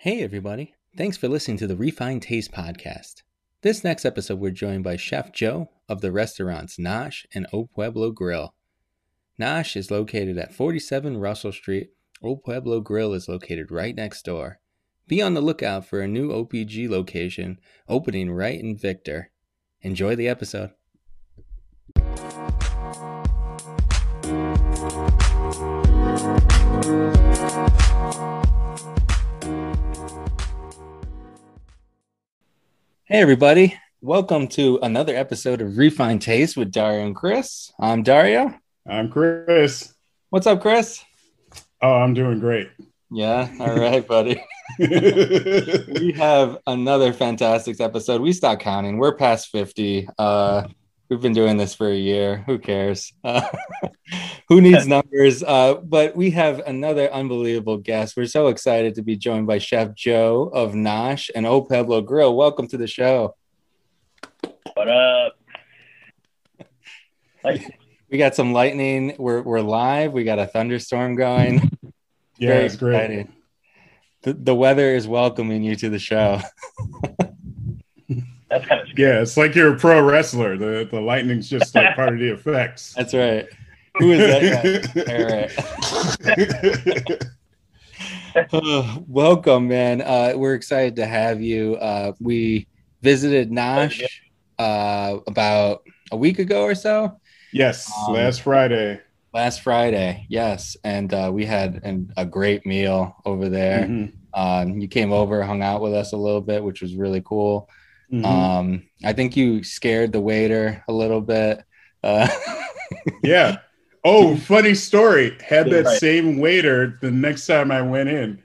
Hey, everybody. Thanks for listening to the Refined Taste Podcast. This next episode, we're joined by Chef Joe of the restaurants Nosh and Old Pueblo Grill. Nosh is located at 47 Russell Street. Old Pueblo Grill is located right next door. Be on the lookout for a new OPG location opening right in Victor. Enjoy the episode. Hey, everybody. Welcome to another episode of Refined Taste with Dario and Chris. I'm Dario. I'm Chris. What's up, Chris? Oh, I'm doing great. Yeah. All right, buddy. we have another fantastic episode. We stopped counting. We're past 50. Uh, we've been doing this for a year. Who cares? Uh, who needs numbers? Uh, but we have another unbelievable guest. We're so excited to be joined by Chef Joe of Nosh and Old Pueblo Grill. Welcome to the show. What up? Like, We got some lightning. We're, we're live. We got a thunderstorm going. yeah, Very it's great. exciting. The, the weather is welcoming you to the show. That's kind of scary. Yeah, it's like you're a pro wrestler. The the lightning's just like part of the effects. That's right. Who is that guy? All right. Uh, welcome, man. Uh, we're excited to have you. Uh, we visited Nosh uh, about a week ago or so, yes, Um, last Friday. last Friday. Yes, and uh, we had an, a great meal over there. Mhm, Um, you came over, hung out with us a little bit, which was really cool. Mhm. Um, I think you scared the waiter a little bit. Uh, yeah. Oh, funny story. Had that Right. same waiter the next time I went in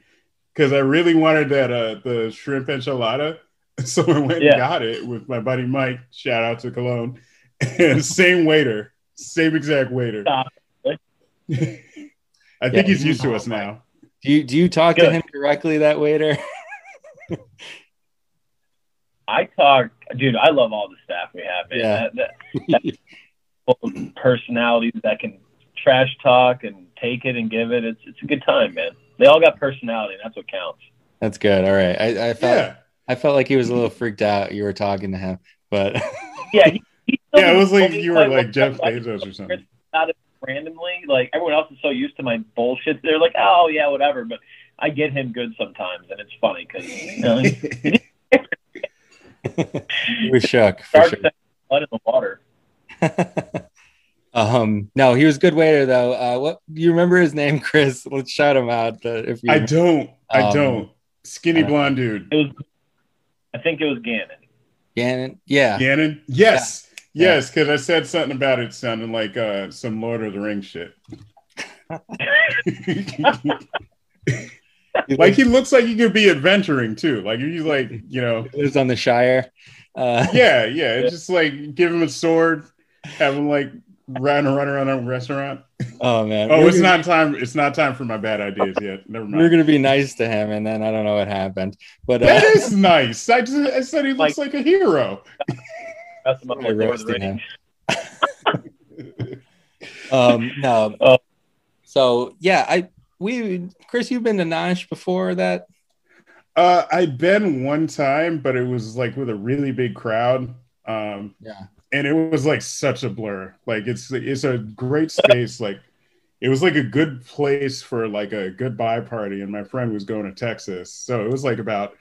because I really wanted that uh the shrimp enchilada. So I went Yeah. and got it with my buddy Mike. Shout out to Cologne. And same waiter, same exact waiter. Stop. I think Yeah, he's used to us now. do you do you talk to him directly, that waiter? I talk, dude. I love all the staff we have. Man. Yeah. That, that, that personalities that can trash talk and take it and give it. It's it's a good time, man. They all got personality. And that's what counts. That's good. All right. I, I felt Yeah. I felt like he was a little freaked out. You were talking to him, but Yeah. He, he Yeah, it was like you were he- like Jeff Bezos or something. Out of randomly, like everyone else is so used to my bullshit. They're like, oh yeah, whatever. But I get him good sometimes, and it's funny because you know, he you were shook for sure. blood in the water. um, no, he was a good waiter though. Uh, what you remember his name, Chris? Let's shout him out. Uh, if you I don't. I Um, don't. Skinny uh, blonde dude. It was, I think it was Gannon. Gannon, yeah, Gannon? Yes. Yeah. Yes, because I said something about it sounding like uh, some Lord of the Rings shit. He like he looks like he could be adventuring too. Like he's like, you know, lives on the Shire. Uh, yeah, yeah. It's just like give him a sword, have him like run run around a restaurant. oh man, Oh, We're it's gonna- not time. It's not time for my bad ideas yet. Never mind. We were mind. gonna be nice to him, and then I don't know what happened. But uh, That is nice. I, just, I said he looks like a hero. That's the I Lord of roasted him. Um, no. Oh. So yeah, I we Chris, you've been to Nosh before that. Uh, I've been one time, but it was like with a really big crowd. Um, Yeah. and it was like such a blur. Like it's it's a great space. Like it was like a good place for like a goodbye party. And my friend was going to Texas, so it was like about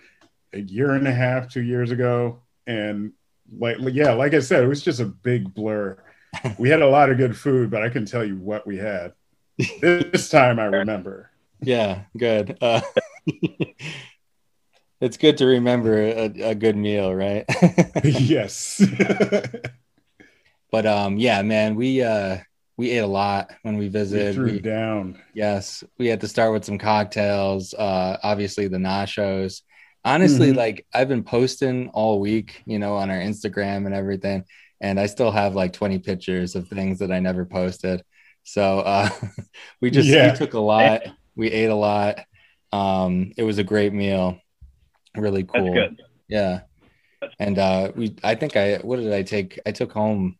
a year and a half, two years ago. And like yeah, like I said, it was just a big blur. We had a lot of good food, but I couldn't tell you what we had. This time I remember. Yeah, good. Uh, it's good to remember a, a good meal, right? yes. but um, yeah, man, we uh we ate a lot when we we visited. threw We- down. yes, we had to start with some cocktails. Uh, obviously the nachos. Honestly, Mhm. like I've been posting all week, you know, on our Instagram and everything, and I still have like 20 pictures of things that I never posted. So uh, we just Yeah. we took a lot. We ate a lot. Um, it was a great meal. Really cool. Yeah. And uh we I think I what did I take? I took home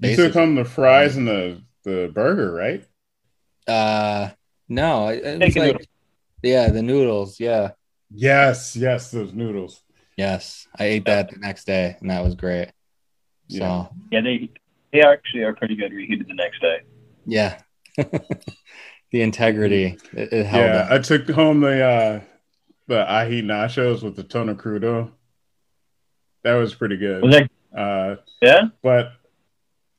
You took home the fries and the the burger, right? uh no, it, it was like yeah, the noodles, yeah. Yes, yes, those noodles. Yes, I ate that the next day, and that was great. So Yeah. Yeah, they they actually are pretty good reheated the next day. Yeah, the integrity it, it held Yeah, up. I took home the uh the ahi nachos with the tono crudo. That was pretty good. Was that Uh, yeah? but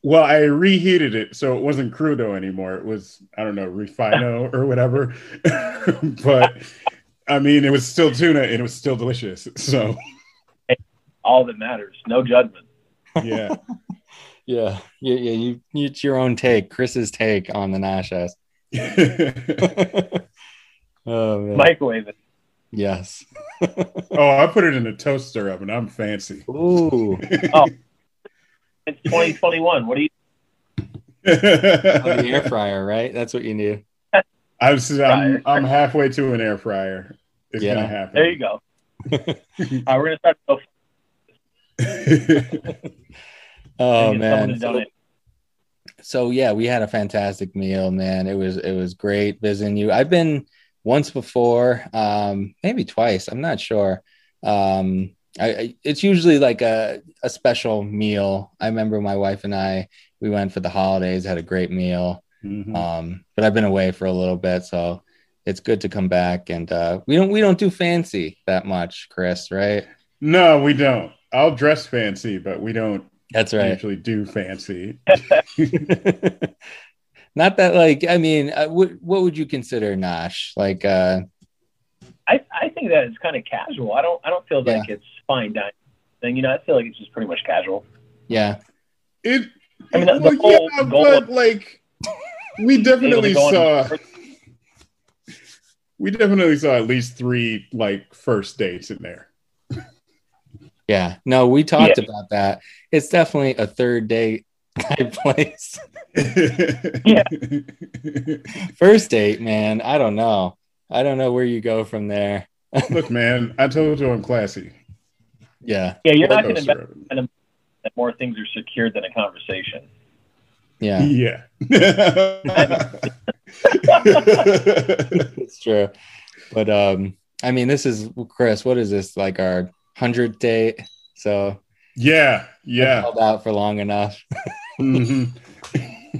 well, I reheated it so it wasn't crudo anymore. It was I don't know refino or whatever. but I mean, it was still tuna and it was still delicious. So All that matters. No judgment. yeah, Yeah, yeah, yeah. You, you, it's your own take, Chris's take on the Nashas. oh man. Microwave it. yes. oh, I put it in a toaster oven. I'm fancy. Ooh. Oh. It's 2021. What do you? On the air fryer, right? That's what you need. I'm, I'm I'm halfway to an air fryer. It's Yeah. gonna happen. There you go. All right, uh, we're gonna start. To Oh man. So, so yeah, we had a fantastic meal, man. It was it was great visiting you. I've been once before, um, maybe twice. I'm not sure. Um, I, I it's usually like a a special meal. I remember my wife and I we went for the holidays, had a great meal. Mhm. Um, but I've been away for a little bit, so it's good to come back. And uh, we don't we don't do fancy that much, Chris, right? No, we don't. I'll dress fancy, but we don't That's right. usually do fancy. Not that like I mean, uh, what what would you consider Nosh? Like uh I, I think that it's kind of casual. I don't I don't feel like it's fine dining thing. You know, I feel like it's just pretty much casual. yeah, It, I mean, the- the whole yeah, goal but like we definitely saw we definitely saw at least three like first dates in there. yeah. No, we talked Yeah. about that. It's definitely a third date type place. Yeah. First date, man. I don't know. I don't know where you go from there. Look, man, I told you I'm classy. Yeah, Yeah, you're not going to coaster bet that more things are secured than a conversation. yeah, Yeah. it's true. But um, I mean, this is Chris. What is this like our hundredth date? So yeah. Yeah. held out for long enough. Mhm.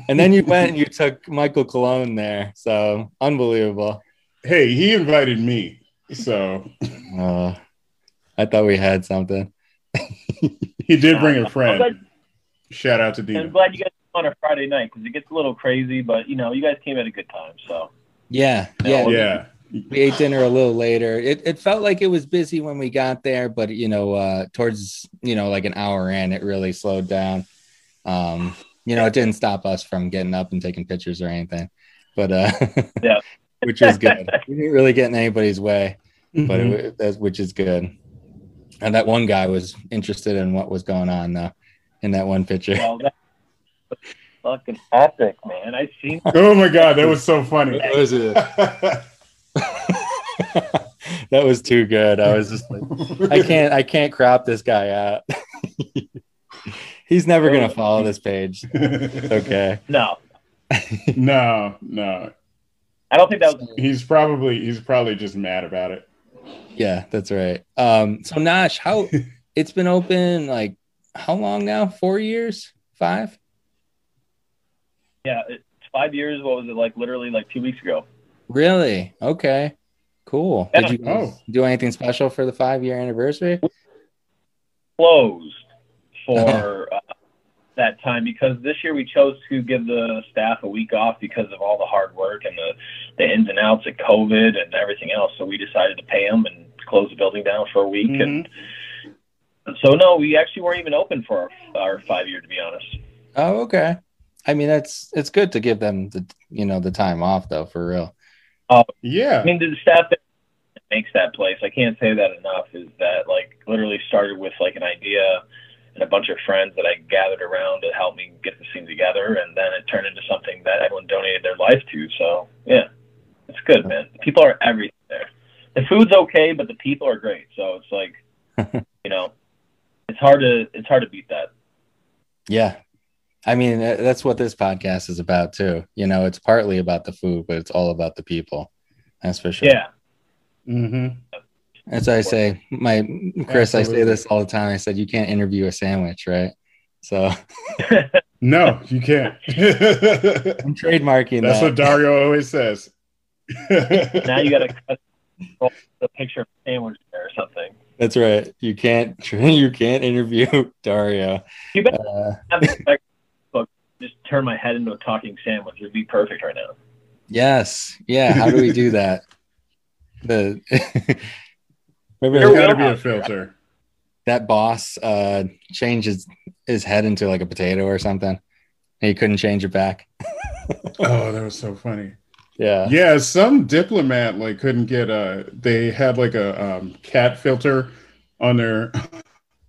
And then you went and you took Michael Cologne there. So unbelievable. Hey, he invited me. So Uh, I thought we had something. he did bring a friend. glad, Shout out to I'm glad you guys came on a Friday night because it gets a little crazy, but you know, you guys came at a good time. So Yeah, yeah. Yeah. We ate dinner a little later. It it felt like it was busy when we got there, but you know, uh, towards you know, like an hour in, it really slowed down. Um, you know, it didn't stop us from getting up and taking pictures or anything, but uh, Yeah. which was good. we didn't really get in anybody's way. but Mhm. it, that's which is good. And that one guy was interested in what was going on though in that one picture. well, that fucking epic, man. I seen oh my god, that was so funny. What was it? that was too good. I was just like, I can't, I can't crop this guy out. He's never gonna follow this page. It's okay. no. no, no. I don't think that was. He's probably he's probably just mad about it. Yeah, that's right. Um, so Nosh, how it's been open like how long now? Four years? Five? Yeah, it's five years. What was it like? Literally like two weeks ago. Really? Okay. Cool. Did you Oh. do anything special for the five year anniversary? Closed for uh, that time because this year we chose to give the staff a week off because of all the hard work and the the ins and outs of COVID and everything else. So we decided to pay them and close the building down for a week. And so no, we actually weren't even open for our, our five year to be honest. Oh, okay. I mean, that's it's good to give them the you know the time off though, for real. Uh, yeah. I mean, the staff that makes that place, I can't say that enough, is that like literally started with like an idea and a bunch of friends that I gathered around to help me get the scene together. And then it turned into something that everyone donated their life to. So yeah, it's good, man. People are everything there. The food's okay, but the people are great. So it's like, you know, it's hard to, it's hard to beat that. Yeah. I mean, that's what this podcast is about too. You know, it's partly about the food, but it's all about the people. That's for sure. Yeah. Mm-hmm. That's what I say. My Chris, I say this all the time. I said you can't interview a sandwich, right? So no, you can't. I'm trademarking That's that. what Dario always says. now you got to cut the picture of a sandwich there or something. That's right. You can't you can't interview Dario. You better Uh, have this book. Just turn my head into a talking sandwich. It'd be perfect right now. yes. Yeah. How do we do that? The remember There There's got to be a filter. that boss uh changed his, his head into like a potato or something. And he couldn't change it back. Oh, that was so funny. Yeah. Yeah, some diplomat like couldn't get a. They had like a um, cat filter on their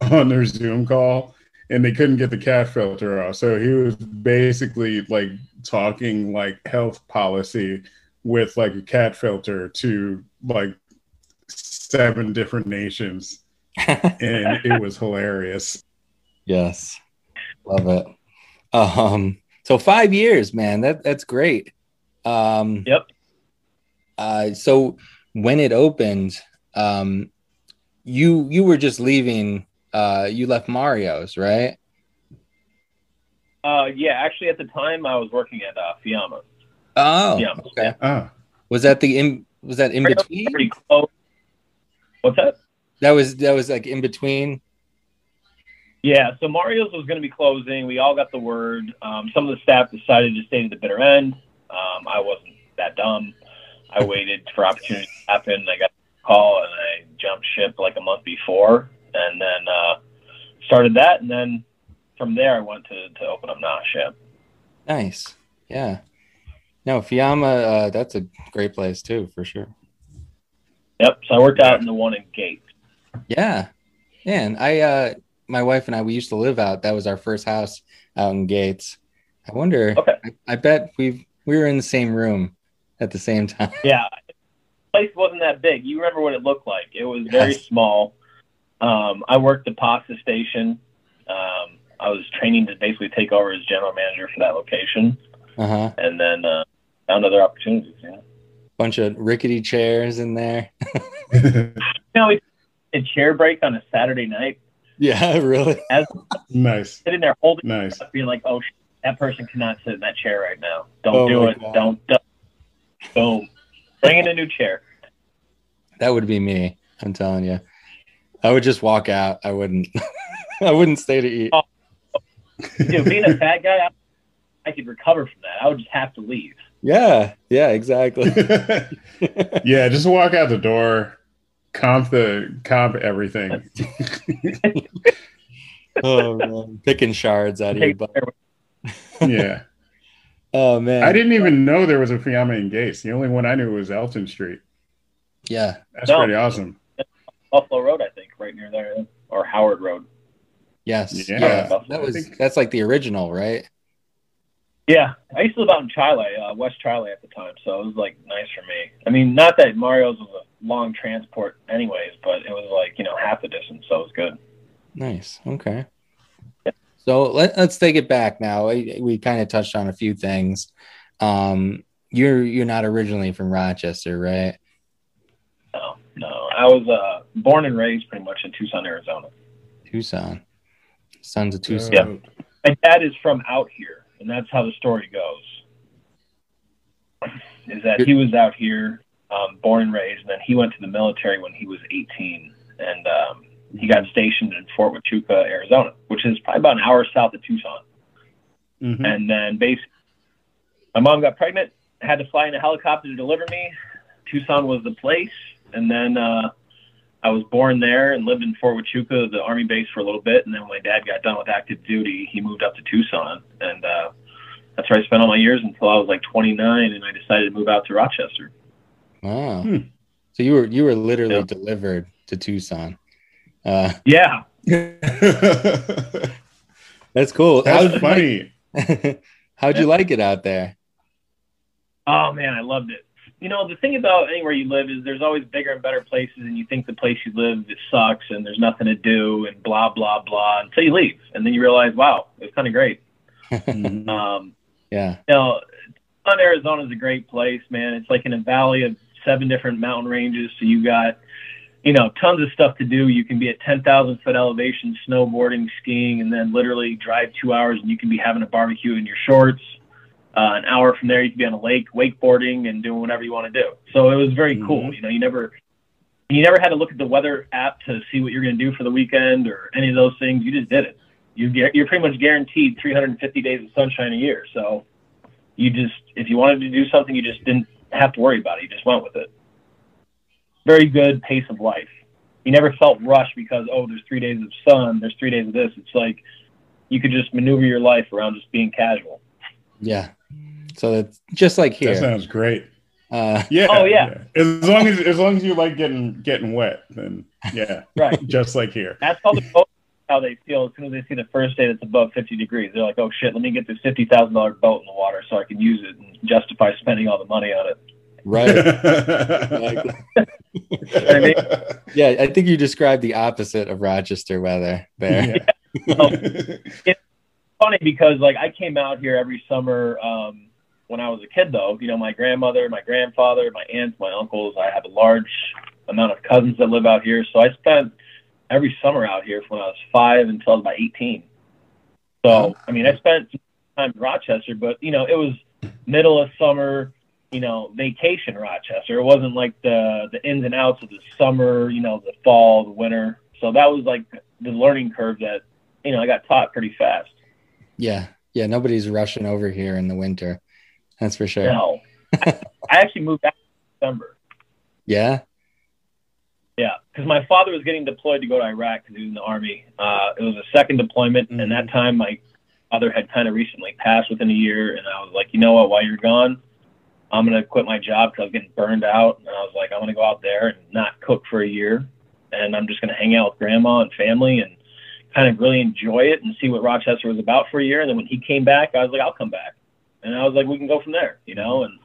on their Zoom call, and they couldn't get the cat filter off. So he was basically like talking like health policy with like a cat filter to like seven different nations, and it was hilarious. yes. Love it. Um so 5 years, man. That that's great. Um Yep. uh so when it opened, um you you were just leaving uh you left Mario's, right? Uh, yeah, actually, at the time, I was working at uh, Fiamma. Oh, Yeah. okay. Ah, Was that the in was that in between? Pretty close. What's that? That was that was like in between. Yeah, so Mario's was going to be closing. We all got the word. Um, some of the staff decided to stay to the bitter end. Um, I wasn't that dumb. I waited for opportunity to happen. I got a call and I jumped ship like a month before, and then uh, started that. And then from there, I went to, to open up Nosh. Yeah. Nice. Yeah. No, Fiamma, uh, that's a great place too, for sure. Yep. So I worked out in the one in Gate. Yeah. Man, I uh my wife and I we used to live out. That was our first house out in Gates. I wonder Okay. I, I bet we we were in the same room at the same time. Yeah, the place wasn't that big. You remember what it looked like? It was very Yes. small. Um, I worked the pasta station. Um, I was training to basically take over as general manager for that location, Uh-huh. and then uh, found other opportunities. Yeah. Bunch of rickety chairs in there. You know, we a chair break on a Saturday night, Yeah, really. nice, sitting there holding, nice. up, being like, "Oh, sh- that person cannot sit in that chair right now. Don't Oh do it. God. Don't, don't. Boom. Bring in a new chair." That would be me. I'm telling you. I would just walk out. I wouldn't I wouldn't stay to eat. Oh. Dude, being a fat guy, I, I could recover from that. I would just have to leave. Yeah, yeah, exactly. yeah, just walk out the door, comp the comp everything. oh man. Picking shards out of your butt. yeah, Oh man. I didn't even know there was a Fiamma in Gates. The only one I knew was Elton Street. Yeah. That's No. pretty awesome. Buffalo Road, I think, right near there, or Howard Road. Yes. Yeah. Yeah. That was that's like the original, right? Yeah, I used to live out in Chili, uh, West Chili at the time, so it was like nice for me. I mean, not that Mario's was a long transport, anyways, but it was like you know half the distance, so it was good. Nice. Okay. So let, let's take it back now. We, we kind of touched on a few things. Um, you're you're not originally from Rochester, right? No, I was uh, born and raised pretty much in Tucson, Arizona. Tucson. Sons of Tucson. Yeah. My dad is from out here, and that's how the story goes. Is that he was out here, um, born and raised, and then he went to the military when he was 18, and um, he got stationed in Fort Huachuca, Arizona, which is probably about an hour south of Tucson. Mhm. And then basically, my mom got pregnant, had to fly in a helicopter to deliver me. Tucson was the place. And then uh, I was born there and lived in Fort Huachuca, the Army base, for a little bit. And then when my dad got done with active duty, he moved up to Tucson. And uh, that's where I spent all my years until I was like 29 and I decided to move out to Rochester. Wow. Hmm. So you were you were literally Yeah. delivered to Tucson. Uh, Yeah. that's cool. That's How'd- funny. How'd you like it out there? Oh man, I loved it. You know, the thing about anywhere you live is there's always bigger and better places, and you think the place you live it sucks and there's nothing to do and blah blah blah until you leave, and then you realize, wow, it's kind of great. Um, Yeah. you know, Tucson, Arizona is a great place, man. It's like in a valley of seven different mountain ranges. So you got you know, tons of stuff to do. You can be at 10,000 foot elevation, snowboarding, skiing, and then literally drive two hours and you can be having a barbecue in your shorts. Uh, an hour from there, you could be on a lake wakeboarding and doing whatever you want to do. So it was very mm-hmm. cool. You know, you never, you never had to look at the weather app to see what you're going to do for the weekend or any of those things. You just did it. You get, you're pretty much guaranteed 350 days of sunshine a year. So you just, if you wanted to do something, you just didn't have to worry about it. You just went with it very good pace of life. You never felt rushed because oh, there's three days of sun, there's three days of this. It's like you could just maneuver your life around just being casual. Yeah. So it's just like here. That sounds great. Uh, yeah. Oh yeah. yeah. As long as as long as you like getting getting wet, then yeah. right. Just like here. That's how the boat how they feel as soon as they see the first day that's above 50 degrees. They're like, oh shit, let me get this fifty thousand dollar boat in the water so I can use it and justify spending all the money on it. Right. I mean, yeah, I think you described the opposite of Rochester weather there. Yeah. Well, it's funny because like I came out here every summer um, when I was a kid though. You know, my grandmother, my grandfather, my aunts, my uncles. I have a large amount of cousins that live out here. So I spent every summer out here from when I was five until I was about 18. So, I mean, I spent time in Rochester, but you know, it was middle of summer, you know, vacation Rochester. It wasn't like the the ins and outs of the summer, you know, the fall, the winter. So that was like the learning curve that, you know, I got taught pretty fast. Yeah. Yeah. Nobody's rushing over here in the winter. That's for sure. No. I, I actually moved back in December. Yeah. Yeah, because my father was getting deployed to go to Iraq because he was in the army. Uh, it was a second deployment, mm-hmm. and that time my father had kind of recently passed within a year, and I was like, you know what? While you're gone, I'm gonna quit my job because I was getting burned out, and I was like, I'm gonna go out there and not cook for a year, and I'm just gonna hang out with grandma and family and kind of really enjoy it and see what Rochester was about for a year. And then when he came back, I was like, I'll come back, and I was like, we can go from there, you know. And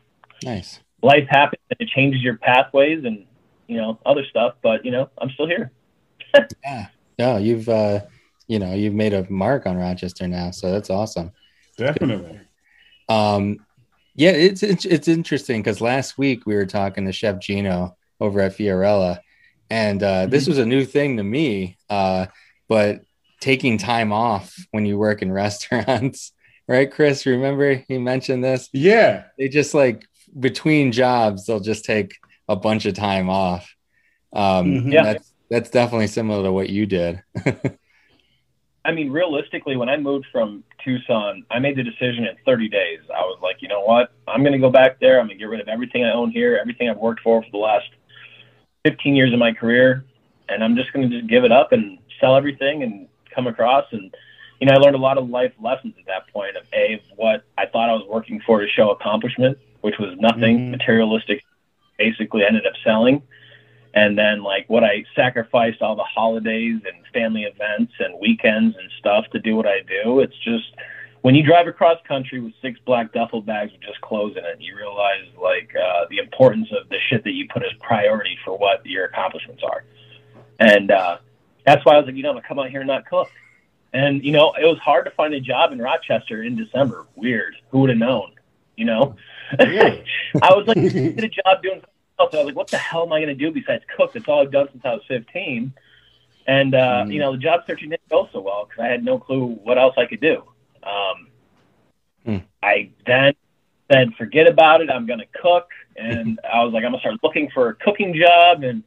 nice life happens and it changes your pathways and you know other stuff, but you know I'm still here. yeah, no, you've uh, you know you've made a mark on Rochester now, so that's awesome. Definitely. Um, yeah, it's it's, it's interesting because last week we were talking to Chef Gino over at Fiorella, and uh, this mm-hmm. was a new thing to me. Uh, but taking time off when you work in restaurants, right, Chris? Remember he mentioned this? Yeah, they just like between jobs, they'll just take a bunch of time off. Um, mm-hmm. yeah, that's that's definitely similar to what you did. I mean, realistically, when I moved from Tucson, I made the decision in 30 days. I was like, you know what? I'm going to go back there. I'm going to get rid of everything I own here, everything I've worked for for the last 15 years of my career, and I'm just going to just give it up and sell everything and come across. And you know, I learned a lot of life lessons at that point of a what I thought I was working for to show accomplishment, which was nothing mm-hmm. materialistic. Basically, ended up selling and then like what I sacrificed all the holidays and family events and weekends and stuff to do what I do. It's just when you drive across country with six black duffel bags with just clothes in it, you realize like uh, the importance of the shit that you put as priority for what your accomplishments are. And uh, that's why I was like, you know, I'm gonna come out here and not cook. And you know, it was hard to find a job in Rochester in December. Weird. Who would have known? You know, I was like, did a job doing I was like, what the hell am I going to do besides cook? That's all I've done since I was 15. And, uh, mm. you know, the job searching didn't go so well because I had no clue what else I could do. Um, mm. I then said, forget about it. I'm going to cook. And I was like, I'm going to start looking for a cooking job. And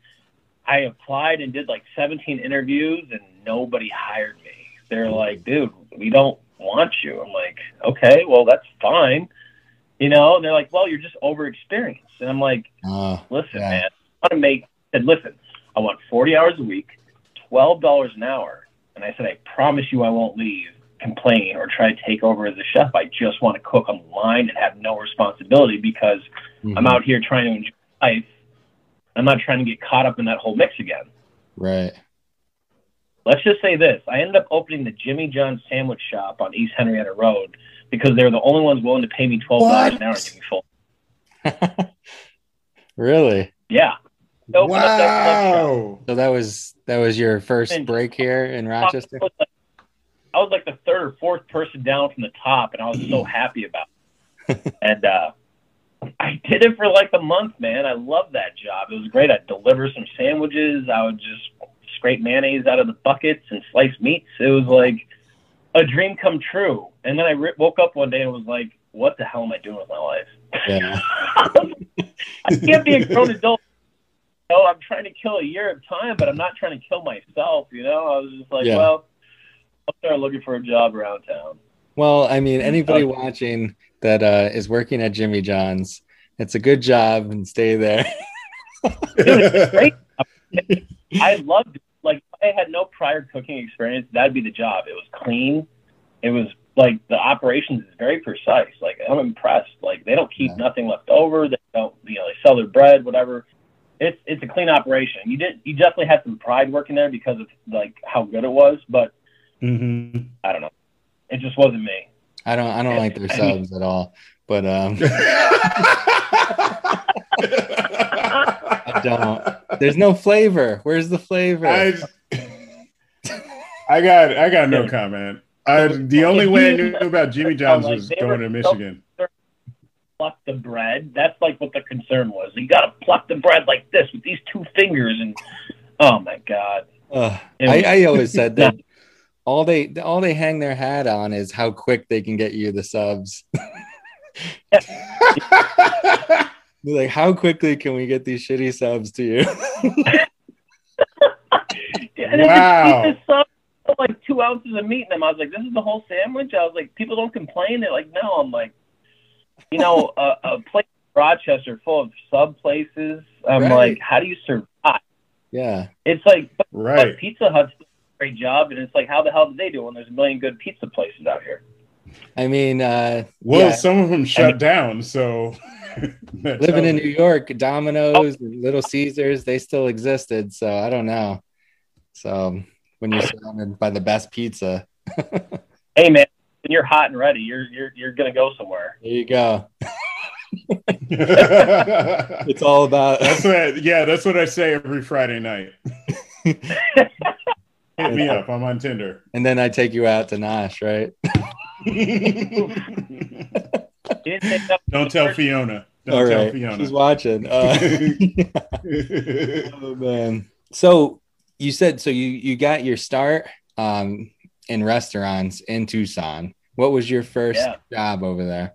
I applied and did like 17 interviews and nobody hired me. They're like, dude, we don't want you. I'm like, okay, well, that's fine you know, and they're like, well, you're just over experienced. And I'm like, uh, listen, yeah. man, I want to make, and listen, I want 40 hours a week, $12 an hour. And I said, I promise you I won't leave, complain, or try to take over as a chef. I just want to cook on the line and have no responsibility because mm-hmm. I'm out here trying to enjoy life. I'm not trying to get caught up in that whole mix again. Right. Let's just say this. I ended up opening the Jimmy John sandwich shop on East Henrietta Road because they were the only ones willing to pay me twelve dollars an hour and give me full. really? Yeah. Wow. So that was that was your first and break here in Rochester. I was, like, I was like the third or fourth person down from the top, and I was so happy about. It. and uh, I did it for like a month, man. I loved that job. It was great. I'd deliver some sandwiches. I would just scrape mayonnaise out of the buckets and slice meats. It was like a dream come true. And then I re- woke up one day and was like, what the hell am I doing with my life? Yeah. I can't be a grown adult. You know, I'm trying to kill a year of time, but I'm not trying to kill myself. You know, I was just like, Yeah. well, I'll start looking for a job around town. Well, I mean, anybody watching that uh, is working at Jimmy John's, it's a good job and stay there. great. I loved it. Like, I had no prior cooking experience, that'd be the job. It was clean. It was like the operations is very precise. Like, I'm impressed. Like, they don't keep Yeah. nothing left over. They don't, you know, they sell their bread, whatever. It's it's a clean operation. You did you definitely had some pride working there because of like how good it was, but Mhm. I don't know. It just wasn't me. I don't I don't like their subs at all. But um I don't. There's no flavor. Where's the flavor? I, I got I got no comment. I, the only way I knew about Jimmy John's was going to Michigan. Pluck the bread. That's like what the concern was. You got to pluck the bread like this with these two fingers, and oh my god. Ugh. It I, I always said that all they all they hang their hat on is how quick they can get you the subs. Like, how quickly can we get these shitty subs to you? And then Wow. Sub, like two ounces of meat in them. I was like, this is the whole sandwich. I was like, people don't complain. They're like, no. I'm like, you know, a, a place in Rochester full of sub places. I'm Right. like, how do you survive? yeah. It's like, but right. Pizza Hut's a great job, and it's like, how the hell did they do when there's a million good pizza places out here? I mean, uh, Well, yeah. some of them shut down, so living in New. York, Domino's, and Little Caesars, they still existed. So I don't know. So when you're surrounded by the best pizza, Hey, man, when you're hot and ready, you're you're you're gonna go somewhere. there you go. It's all about that's what. Yeah, that's what I say every Friday night. Hit me up. I'm on Tinder. and then I take you out to Nosh, right? You didn't take that- Don't tell Fiona. Don't All tell. Fiona. She's watching. Uh, oh man. So you said so you you got your start um in restaurants in Tucson. What was your first Yeah. job over there?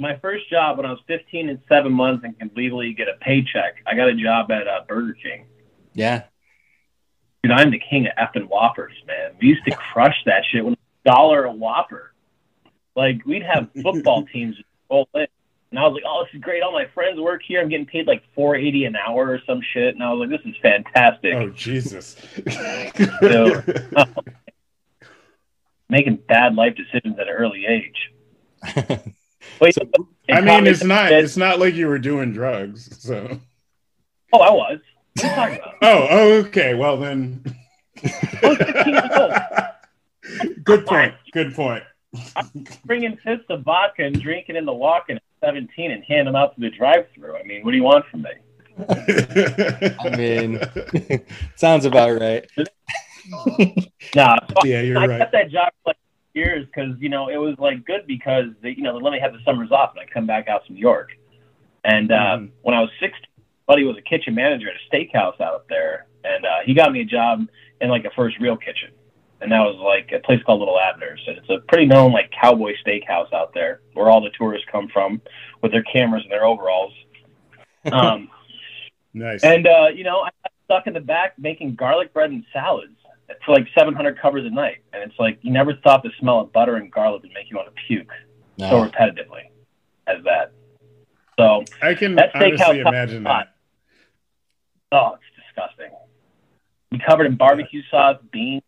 My first job when I was 15 and seven months and could legally get a paycheck, I got a job at uh, Burger King. Yeah. Dude, I'm the king of effing Whoppers, man. We used to crush that shit with a dollar a Whopper. Like we'd have football teams roll in, and I was like, "Oh, this is great! All my friends work here. I'm getting paid like 4.80 an hour or some shit." And I was like, "This is fantastic." oh Jesus. So- Making bad life decisions at an early age. Wait, So- I mean, it's not. It's not like you were doing drugs. So. Oh, I was. What are you talking about? Oh. Oh. Okay. Well then. I was 15 years old. Good point. Good point. I'm bringing fists of vodka and drinking in the walk-in at 17 and hand them out to the drive-through. I mean, what do you want from me? I mean, sounds about right. Nah, so yeah, you're I right. got that job for like years because you know it was like good because they, you know they let me have the summers off and I come back out to New York. And uh, Mhm. when I was 16, buddy was a kitchen manager at a steakhouse out there, and uh, he got me a job in like a first real kitchen, and that was like a place called Little Abner's, and it's a pretty known like cowboy steakhouse out there where all the tourists come from with their cameras and their overalls. Um, Nice. and uh, you know, I got stuck in the back making garlic bread and salads for like 700 covers a night, and it's like you never thought the smell of butter and garlic would make you want to puke so repetitively as that. So, I can that steakhouse honestly top imagine that. oh, it's disgusting. You covered in barbecue sauce, beans,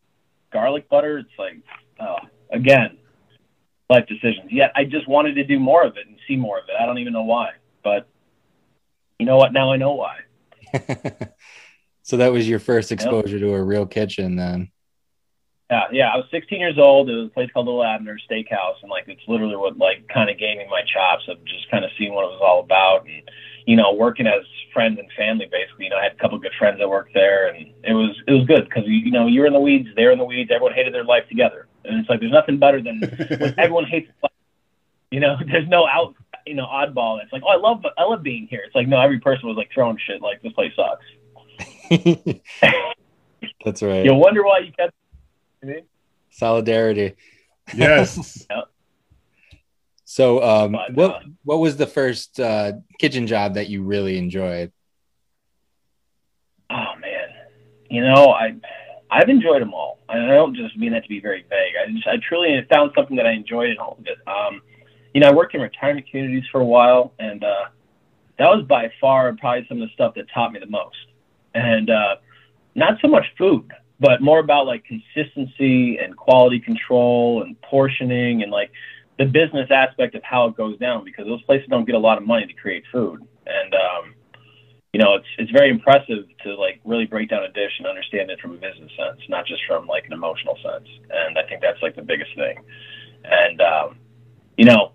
garlic butter. It's like, oh, again, life decisions. Yet I just wanted to do more of it and see more of it. I don't even know why, but you know what? Now I know why. so that was your first exposure to a real kitchen then. Yeah, yeah. I was 16 years old. It was a place called Little Abner Steakhouse, and like it's literally what like kind of gave me my chops of just kind of seeing what it was all about, and you know, working as friends and family. Basically, you know, I had a couple of good friends that worked there, and it was it was good because you, you know you're in the weeds, they're in the weeds. Everyone hated their life together, and it's like there's nothing better than when everyone hates. Life. You know, there's no out you know oddball It's like, oh, I love I love being here. It's like no, every person was like throwing shit like this place sucks. That's right. You'll wonder why you kept. Solidarity. Yes. So, um, But, what uh, what was the first uh, kitchen job that you really enjoyed? Oh man, you know I I've enjoyed them all. I don't just mean that to be very vague. I just I truly found something that I enjoyed in all of it. Um, you know, I worked in retirement communities for a while, and uh, that was by far probably some of the stuff that taught me the most. And uh, not so much food, but more about like consistency and quality control and portioning and like the business aspect of how it goes down because those places don't get a lot of money to create food. And um, you know, it's it's very impressive to like really break down a dish and understand it from a business sense, not just from like an emotional sense. And I think that's like the biggest thing. And um, you know,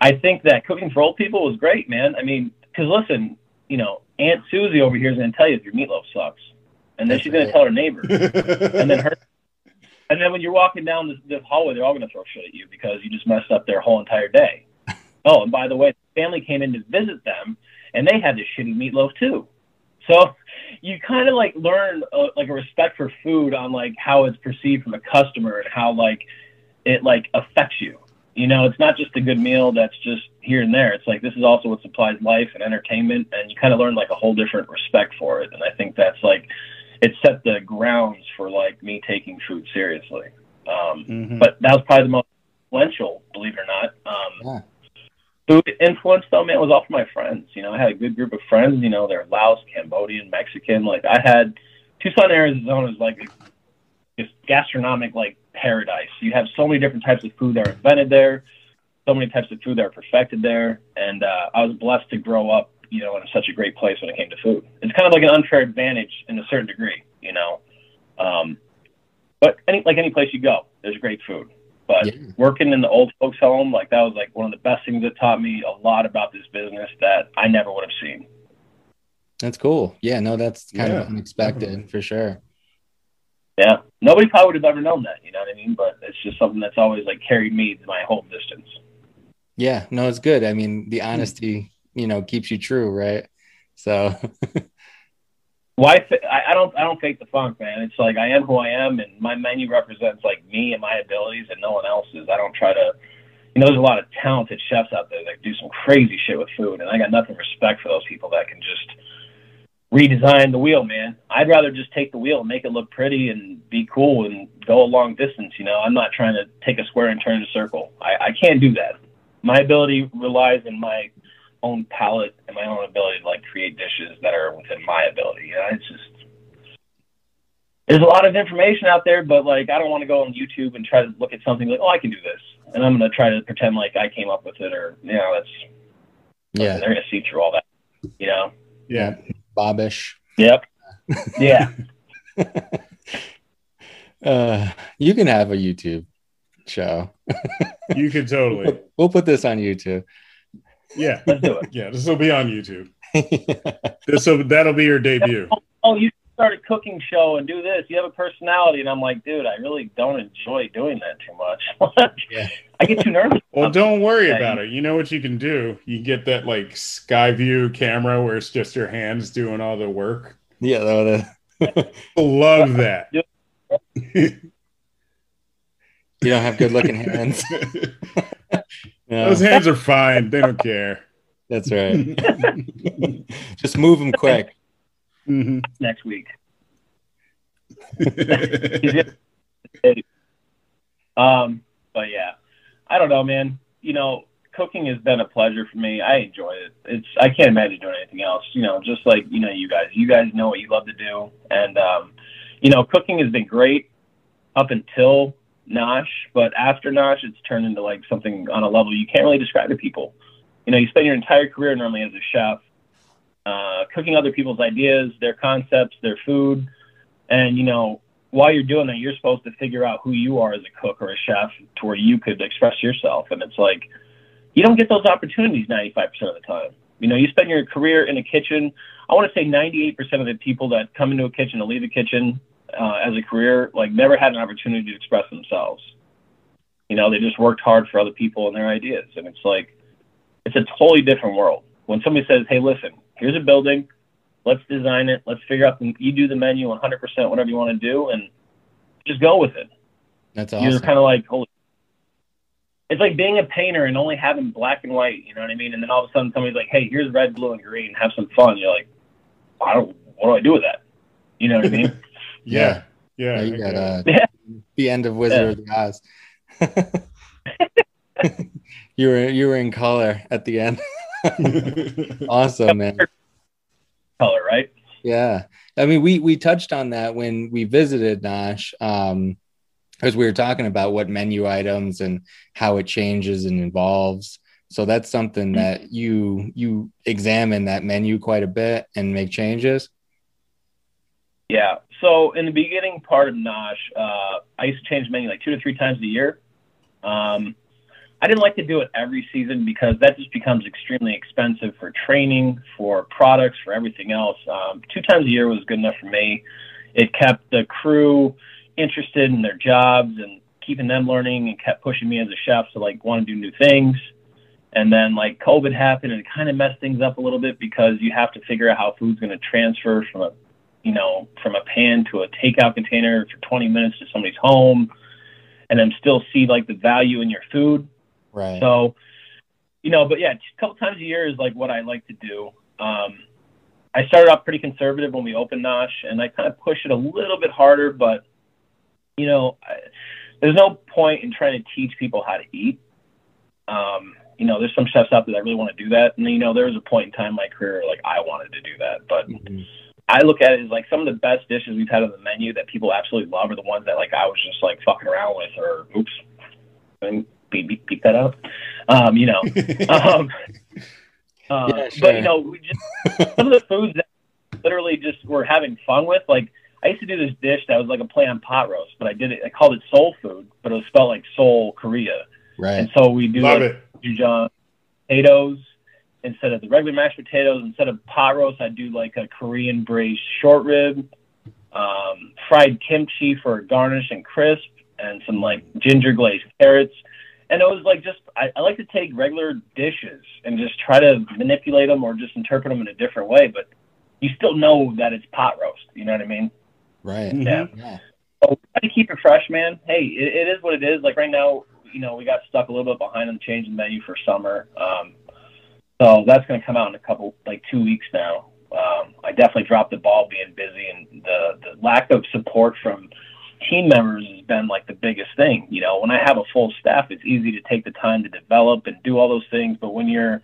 I think that cooking for old people was great, man. I mean, because listen, you know, Aunt Susie over here is going to tell you if your meatloaf sucks, and then That's she's going right. to tell her neighbor, and then her. And then when you're walking down the, the hallway, they're all going to throw shit at you because you just messed up their whole entire day. Oh, and by the way, the family came in to visit them, and they had this shitty meatloaf too. So you kind of like learn uh, like a respect for food on like how it's perceived from a customer and how like it like affects you. You know, it's not just a good meal that's just here and there. It's like this is also what supplies life and entertainment, and you kind of learn like a whole different respect for it. And I think that's like it set the grounds for like me taking food seriously. Um, Mhm. but that was probably the most influential, believe it or not. Um, Yeah. Food influence though, man, was all from my friends. You know, I had a good group of friends. You know, they're Laos, Cambodian, Mexican. Like I had Tucson, Arizona is like this gastronomic like paradise. You have so many different types of food that are invented there, so many types of food that are perfected there, and uh, I was blessed to grow up, you know, in such a great place when it came to food. It's kind of like an unfair advantage in a certain degree, you know. Um, but any like any place you go, there's great food. But Yeah. working in the old folks' home, like that was like one of the best things that taught me a lot about this business that I never would have seen. That's cool. Yeah, no, that's kind Yeah, of unexpected definitely. for sure. Yeah, nobody probably would have ever known that. You know what I mean? But it's just something that's always like carried me my whole distance. Yeah, no, it's good. I mean, the honesty, you know, keeps you true, right? So, Why? fa- I, I don't. I don't fake the funk, man. It's like I am who I am, and my menu represents like me and my abilities, and no one else's. I don't try to. You know, there's a lot of talented chefs out there that do some crazy shit with food, and I got nothing respect for those people that can just redesign the wheel, man. I'd rather just take the wheel and make it look pretty and be cool and go a long distance. You know, I'm not trying to take a square and turn a circle. I, I can't do that. My ability relies in my own palate and my own ability to like create dishes that are within my ability. You know, it's just there's a lot of information out there, but like I don't want to go on YouTube and try to look at something like, oh, I can do this, and I'm gonna try to pretend like I came up with it, or you know, that's yeah, they're gonna see through all that. You know. yeah. Bobbish. Yep. Yeah. Uh, you can have a YouTube show. You could totally. We'll put this on YouTube. Yeah. Let's do it. Yeah. This will be on YouTube. This will that'll be your debut. oh, you start a cooking show and do this. You have a personality, and I'm like, dude, I really don't enjoy doing that too much. Yeah. I get too nervous. Well, don't worry Yeah, about it. You know what you can do? You get that like sky view camera where it's just your hands doing all the work. yeah, the- the- Love that. you don't have good looking hands. No, Those hands are fine. They don't care. that's right. Just move them quick. Mhm. next week. Um, but yeah, I don't know, man. You know, cooking has been a pleasure for me. I enjoy it. It's I can't imagine doing anything else. You know, just like you know, you guys, you guys know what you love to do, and um, you know, cooking has been great up until Nosh, but after Nosh, it's turned into like something on a level you can't really describe to people. You know, you spend your entire career normally as a chef, uh, cooking other people's ideas, their concepts, their food, and you know, while you're doing that, you're supposed to figure out who you are as a cook or a chef to where you could express yourself. And it's like, you don't get those opportunities 95% of the time. You know, you spend your career in a kitchen. I want to say 98% of the people that come into a kitchen and leave a kitchen uh, as a career, like, never had an opportunity to express themselves. You know, they just worked hard for other people and their ideas. And it's like, it's a totally different world. When somebody says, "Hey, listen, here's a building, let's design it, let's figure out the, you do the menu 100% whatever you want to do, and just go with it." That's awesome. You're kind of like, holy. It's like being a painter and only having black and white. You know what I mean? And then all of a sudden, somebody's like, "Hey, here's red, blue, and green. Have some fun." You're like, "I don't. What do I do with that?" You know what I mean? yeah, yeah. Yeah, you got yeah. uh, Yeah. the end of Wizard of the Oz. you were you were in color at the end. awesome, man. Color, right? Yeah. I mean, we we touched on that when we visited Nosh, um, because we were talking about what menu items and how it changes and evolves. So that's something that you you examine that menu quite a bit and make changes. Yeah. So in the beginning part of Nosh, uh, I used to change menu like two to three times a year. Um, I didn't like to do it every season because that just becomes extremely expensive for training, for products, for everything else. Um, two times a year was good enough for me. It kept the crew interested in their jobs and keeping them learning and kept pushing me as a chef to like want to do new things. And then like COVID happened and it kind of messed things up a little bit because you have to figure out how food's going to transfer from a, you know, from a pan to a takeout container for 20 minutes to somebody's home and then still see like the value in your food. Right. So, you know, but yeah, a couple times a year is like what I like to do. Um, I started off pretty conservative when we opened Nosh, and I kind of push it a little bit harder. But you know, I, there's no point in trying to teach people how to eat. Um, you know, there's some chefs out there that really want to do that, and you know, there was a point in time in my career like I wanted to do that, but Mhm. I look at it as like some of the best dishes we've had on the menu that people absolutely love are the ones that like I was just like fucking around with or oops, and beep, beep, beep that up. Um, you know, um, uh, Yeah, sure. but you know, we just some of the foods that literally just were having fun with. Like I used to do this dish that was like a play on pot roast, but I did it. I called it soul food, but it was spelled like Seoul, Korea. Right. And so we do Love like it. Jujang potatoes instead of the regular mashed potatoes. Instead of pot roast, I do like a Korean braised short rib, um, fried kimchi for garnish and crisp, and some like ginger glazed carrots. And it was like just I, I like to take regular dishes and just try to manipulate them or just interpret them in a different way, but you still know that it's pot roast. You know what I mean? Right. Yeah. Yeah. So try to keep it fresh, man. Hey, it, it is what it is. Like right now, you know, we got stuck a little bit behind on changing the change in menu for summer. Um, so that's going to come out in a couple, like two weeks now. Um, I definitely dropped the ball being busy, and the the lack of support from team members has been like the biggest thing. You know, when I have a full staff, it's easy to take the time to develop and do all those things. But when you're,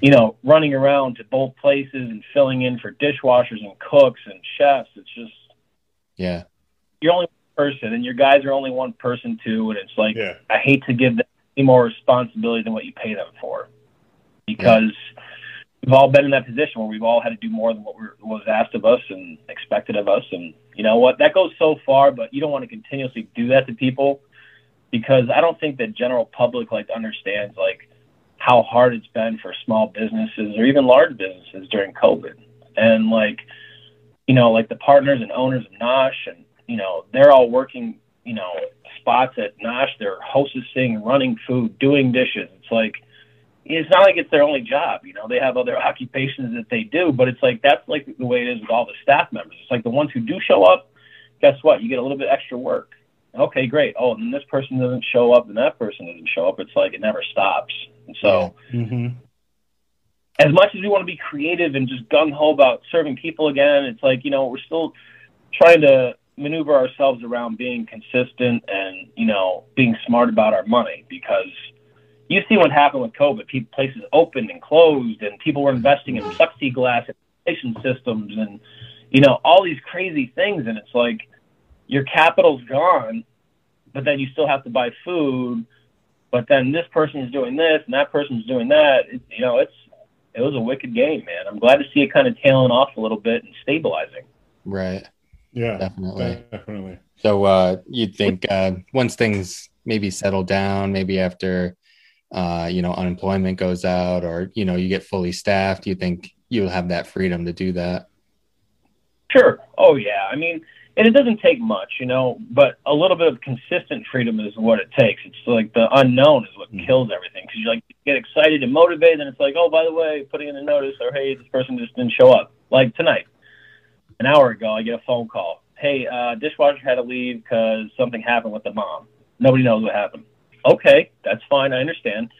you know, running around to both places and filling in for dishwashers and cooks and chefs, it's just Yeah. you're only one person, and your guys are only one person too. And it's like Yeah. I hate to give them any more responsibility than what you pay them for, because we've all been in that position where we've all had to do more than what was asked of us and expected of us. And you know what? That goes so far, but you don't want to continuously do that to people because I don't think the general public like understands like how hard it's been for small businesses or even large businesses during COVID. And like, you know, like the partners and owners of Nosh and, you know, they're all working, you know, spots at Nosh. They're hostessing, running food, doing dishes. It's like, it's not like it's their only job. You know, they have other occupations that they do, but it's like that's like the way it is with all the staff members. It's like the ones who do show up, guess what? You get a little bit extra work. Okay, great. Oh, and this person doesn't show up, and that person doesn't show up. It's like it never stops. And so, Mm-hmm. as much as we want to be creative and just gung ho about serving people again, it's like you know we're still trying to maneuver ourselves around being consistent and you know being smart about our money because you see what happened with COVID. People, places opened and closed, and people were investing in plexiglass and ventilation systems, and you know all these crazy things. And it's like your capital's gone, but then you still have to buy food. But then this person is doing this, and that person's doing that. It, you know, it's it was a wicked game, man. I'm glad to see it kind of tailing off a little bit and stabilizing. Right. Yeah. Definitely. Definitely. So uh, you'd think uh, once things maybe settle down, maybe after uh, you know unemployment goes out, or you know you get fully staffed, you think you'll have that freedom to do that? Sure. Oh yeah. I mean, and it doesn't take much, you know, but a little bit of consistent freedom is what it takes. It's like the unknown is what Mhm. kills everything because you like get excited and motivated, and it's like, oh, by the way, putting in a notice or hey, this person just didn't show up. Like tonight, an hour ago, I get a phone call. Hey, uh, dishwasher had to leave because something happened with the mom. Nobody knows what happened. Okay, that's fine. I understand.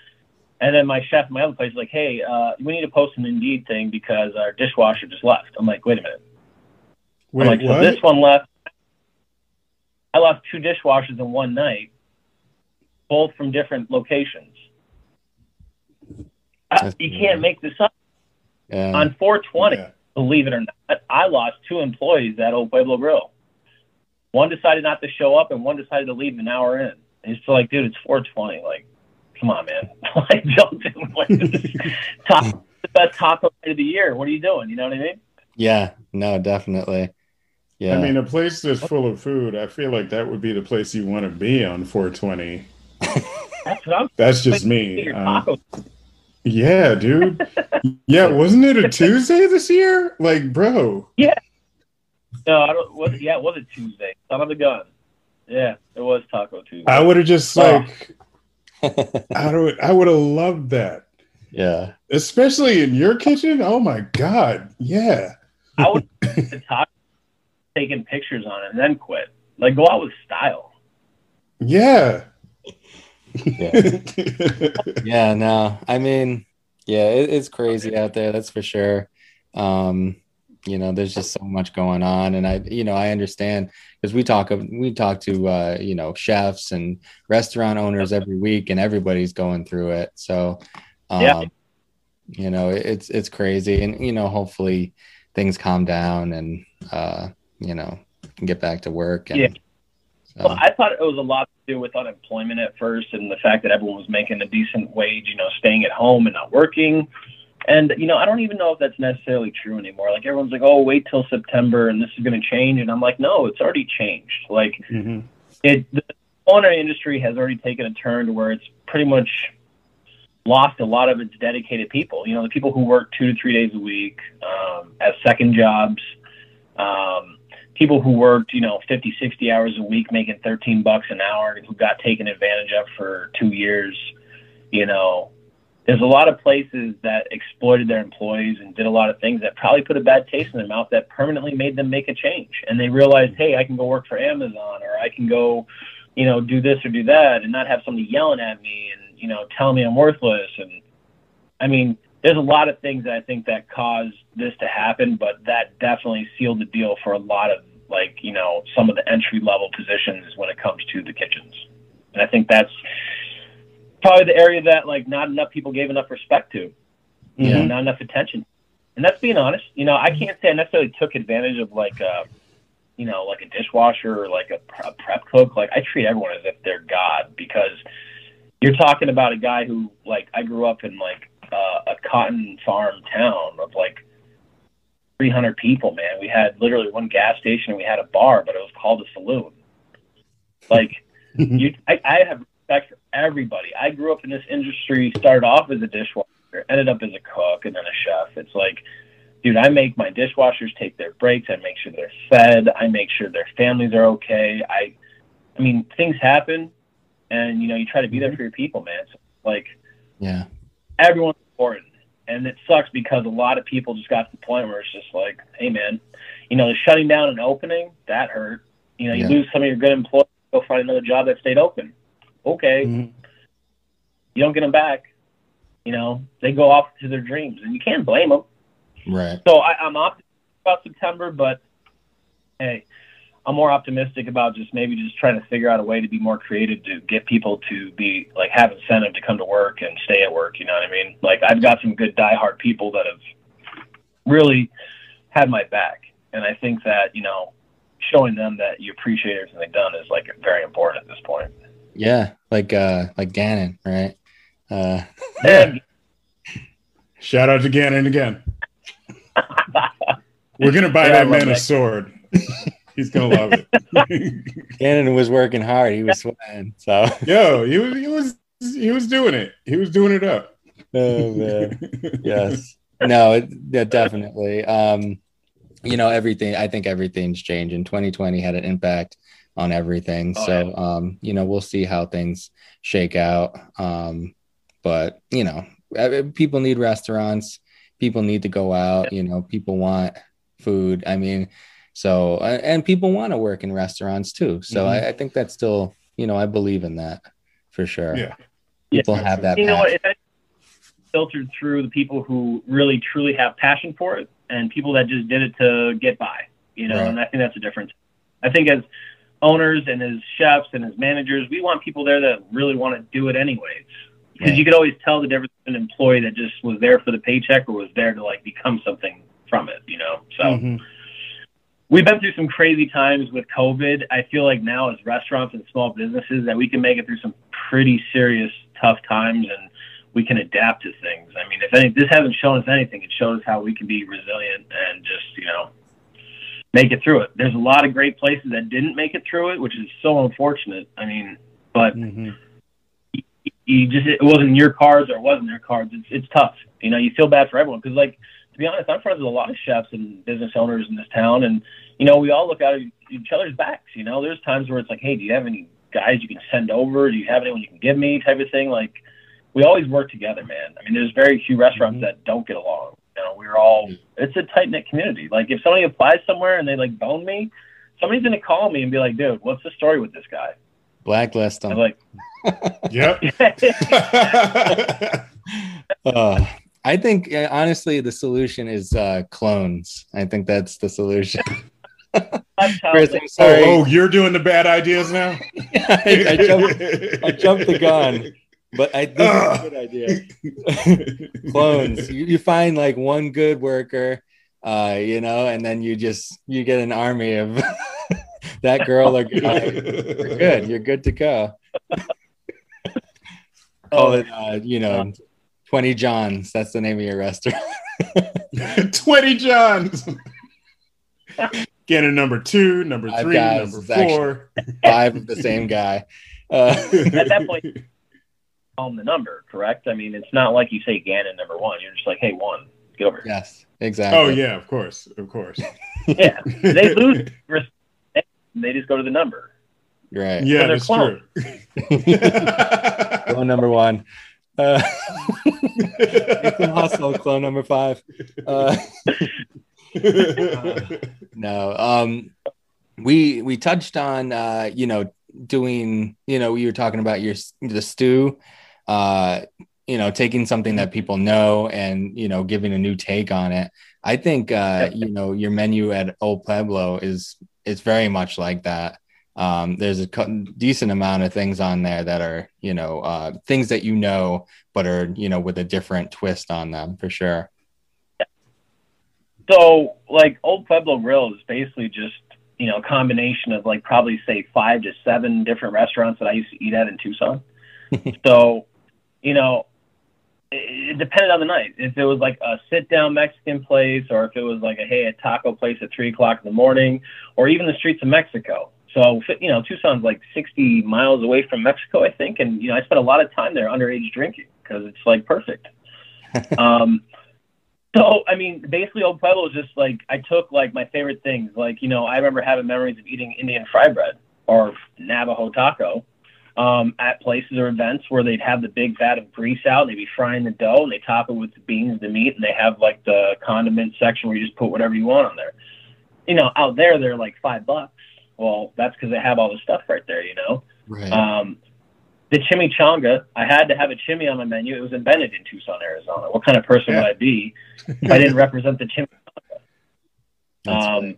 And then my chef, my other place, is like, hey, uh, we need to post an Indeed thing because our dishwasher just left. I'm like, wait a minute. Wait, I'm like, so this one left. I left two dishwashers in one night, both from different locations. I, you can't make this up. Yeah. On 420, Yeah. believe it or not, I lost two employees at Old Pueblo Grill. One decided not to show up, and one decided to leave an hour in. And it's like, dude, it's 420. Like, come on, man. like, don't do like, top, the best taco night of the year. What are you doing? You know what I mean? yeah. No, definitely. Yeah. I mean, a place that's full of food, I feel like that would be the place you want to be on 420. That's what I'm That's just me. Um, yeah, dude. Yeah, wasn't it a Tuesday this year? Like, bro. Yeah. No, I don't. Was, yeah, it was a Tuesday. Son of a gun. Yeah, it was Taco Tuesday. I would have just Oh. like, I would, I would have loved that, yeah. especially in your kitchen. Oh my god, yeah. I would have taco, taking pictures on it and then quit. Like, go out with style. Yeah. Yeah. yeah no i mean yeah it, it's crazy out there that's for sure um you know there's just so much going on and i you know i understand because we talk of we talk to uh you know chefs and restaurant owners every week and everybody's going through it so um Yeah. you know it's it's crazy and you know hopefully things calm down and uh you know can get back to work and Yeah. so, Well, I thought it was a lot to do with unemployment at first and the fact that everyone was making a decent wage, you know, staying at home and not working. And, you know, I don't even know if that's necessarily true anymore. Like, everyone's like, oh, wait till September and this is going to change. And I'm like, no, it's already changed. Like, Mhm. it the culinary industry has already taken a turn to where it's pretty much lost a lot of its dedicated people. You know, the people who work two to three days a week um, as second jobs, um, people who worked, you know, 50, 60 hours a week making 13 bucks an hour who got taken advantage of for two years. You know, there's a lot of places that exploited their employees and did a lot of things that probably put a bad taste in their mouth that permanently made them make a change. And they realized, hey, I can go work for Amazon or I can go, you know, do this or do that and not have somebody yelling at me and, you know, telling me I'm worthless. And I mean, there's a lot of things that I think that caused this to happen, but that definitely sealed the deal for a lot of like, you know, some of the entry level positions when it comes to the kitchens. And I think that's probably the area that like not enough people gave enough respect to, you know, not enough attention. And that's being honest. You know, I can't say I necessarily took advantage of like a, you know, like a dishwasher or like a, a prep cook. Like I treat everyone as if they're God because you're talking about a guy who like I grew up in like uh, a cotton farm town of like 300 people. Man, we had literally one gas station and we had a bar, but it was called a saloon. Like you, I, I have respect for everybody. I grew up in this industry, started off as a dishwasher, ended up as a cook, and then a chef. It's like, dude, I make my dishwashers take their breaks. I make sure they're fed. I make sure their families are okay. I, I mean, things happen, and you know, you try to be there mm-hmm. for your people, man. So, like, yeah everyone's important. And it sucks because a lot of people just got to the point where it's just like, hey, man, you know, the shutting down and opening, that hurt. You know, you Yeah. lose some of your good employees, go find another job that stayed open. Okay, Mhm. you don't get them back. You know, they go off to their dreams, and you can't blame them. right So I, I'm optimistic about September, but hey, I'm more optimistic about just maybe just trying to figure out a way to be more creative to get people to be like have incentive to come to work and stay at work. You know what I mean? Like I've got some good diehard people that have really had my back, and I think that you know showing them that you appreciate everything they've done is like very important at this point. Yeah like uh like gannon right uh Yeah. Shout out to Gannon again. We're gonna buy Yeah, I that love man a sword. He's gonna love it. gannon was working hard he was sweating so Yo, he was he was he was doing it. He was doing it up. oh man yes no it, yeah, definitely um you know, everything. I think everything's changing. 2020 had an impact on everything. Oh, so, yeah. um, you know, we'll see how things shake out. Um, but you know, people need restaurants. People need to go out. You know, people want food. I mean, so and people want to work in restaurants too. So mm-hmm. I, I, think that's still, you know, I believe in that for sure. Yeah, people yeah. have that. You passion. know what? filtered through the people who really truly have passion for it and people that just did it to get by. You know, right. and I think that's a difference. I think as owners and as chefs and as managers, we want people there that really want to do it anyways. Because right. you could always tell the difference in an employee that just was there for the paycheck or was there to like become something from it, you know? So mm-hmm. we've been through some crazy times with COVID. I feel like now as restaurants and small businesses that we can make it through some pretty serious tough times and we can adapt to things. I mean, if any, this hasn't shown us anything, it shows how we can be resilient and just, you know, make it through it. There's a lot of great places that didn't make it through it, which is so unfortunate. I mean, but mm-hmm. you, you just it wasn't your cards or it wasn't their cards. It's it's tough. You know, you feel bad for everyone because, like, to be honest, I'm friends with a lot of chefs and business owners in this town, and you know, we all look at each other's backs. You know, there's times where it's like, hey, do you have any guys you can send over? Do you have anyone you can give me? Type of thing. Like, we always work together, man. I mean, there's very few restaurants mm-hmm. that don't get along you know, we're all it's a tight knit community. Like if somebody applies somewhere and they like bone me, somebody's gonna call me and be like, dude, what's the story with this guy? Blacklist him. Like Yep. uh, I think uh, honestly the solution is uh, clones. I think that's the solution. Chris, I'm sorry. Oh, oh, you're doing the bad ideas now? I, I, jumped, I jumped the gun. But I this is a good idea. Clones. You, you, find like one good worker, uh, you know, and then you just you get an army of that girl or guy. You're good. You're good to go. Call it, uh, you know, Twenty Johns. That's the name of your restaurant. Twenty Johns. Get a number two, number three, number four. Five of the same guy. Uh, At that point, home the number, correct? I mean, it's not like you say Gannon number one. You're just like, hey, one, get over. Here. Yes, exactly. Oh yeah, of course, of course. yeah, they lose. They just go to the number. Right. Yeah, that's clone. true. clone number one. Uh, Hustle, clone number five. Uh, uh, no, um, we we touched on uh, you know doing you know you were talking about your the stew uh, you know, taking something that people know and, you know, giving a new take on it. I think, uh, you know, your menu at Old Pueblo is, is very much like that. Um, there's a decent amount of things on there that are, you know, uh, things that you know, but are, you know, with a different twist on them for sure. So, like Old Pueblo Grill is basically just, you know, a combination of like probably say five to seven different restaurants that I used to eat at in Tucson. so you know, it, it depended on the night. If it was like a sit down Mexican place, or if it was like a hey a taco place at three o'clock in the morning, or even the streets of Mexico. So you know, Tucson's like 60 miles away from Mexico, I think, and you know, I spent a lot of time there underage drinking because it's like perfect. um, so I mean, basically, Old Pueblo is just like I took like my favorite things. Like you know, I remember having memories of eating Indian fry bread or Navajo taco um, at places or events where they'd have the big vat of grease out and they'd be frying the dough and they top it with the beans, the meat, and they have like the condiment section where you just put whatever you want on there. You know, out there they're like five bucks. Well, that's because they have all the stuff right there. You know. Right. Um, the chimichanga, I had to have a chimi on my menu. It was invented in Tucson, Arizona. What kind of person yeah. would I be if I didn't represent the chimichanga? Um,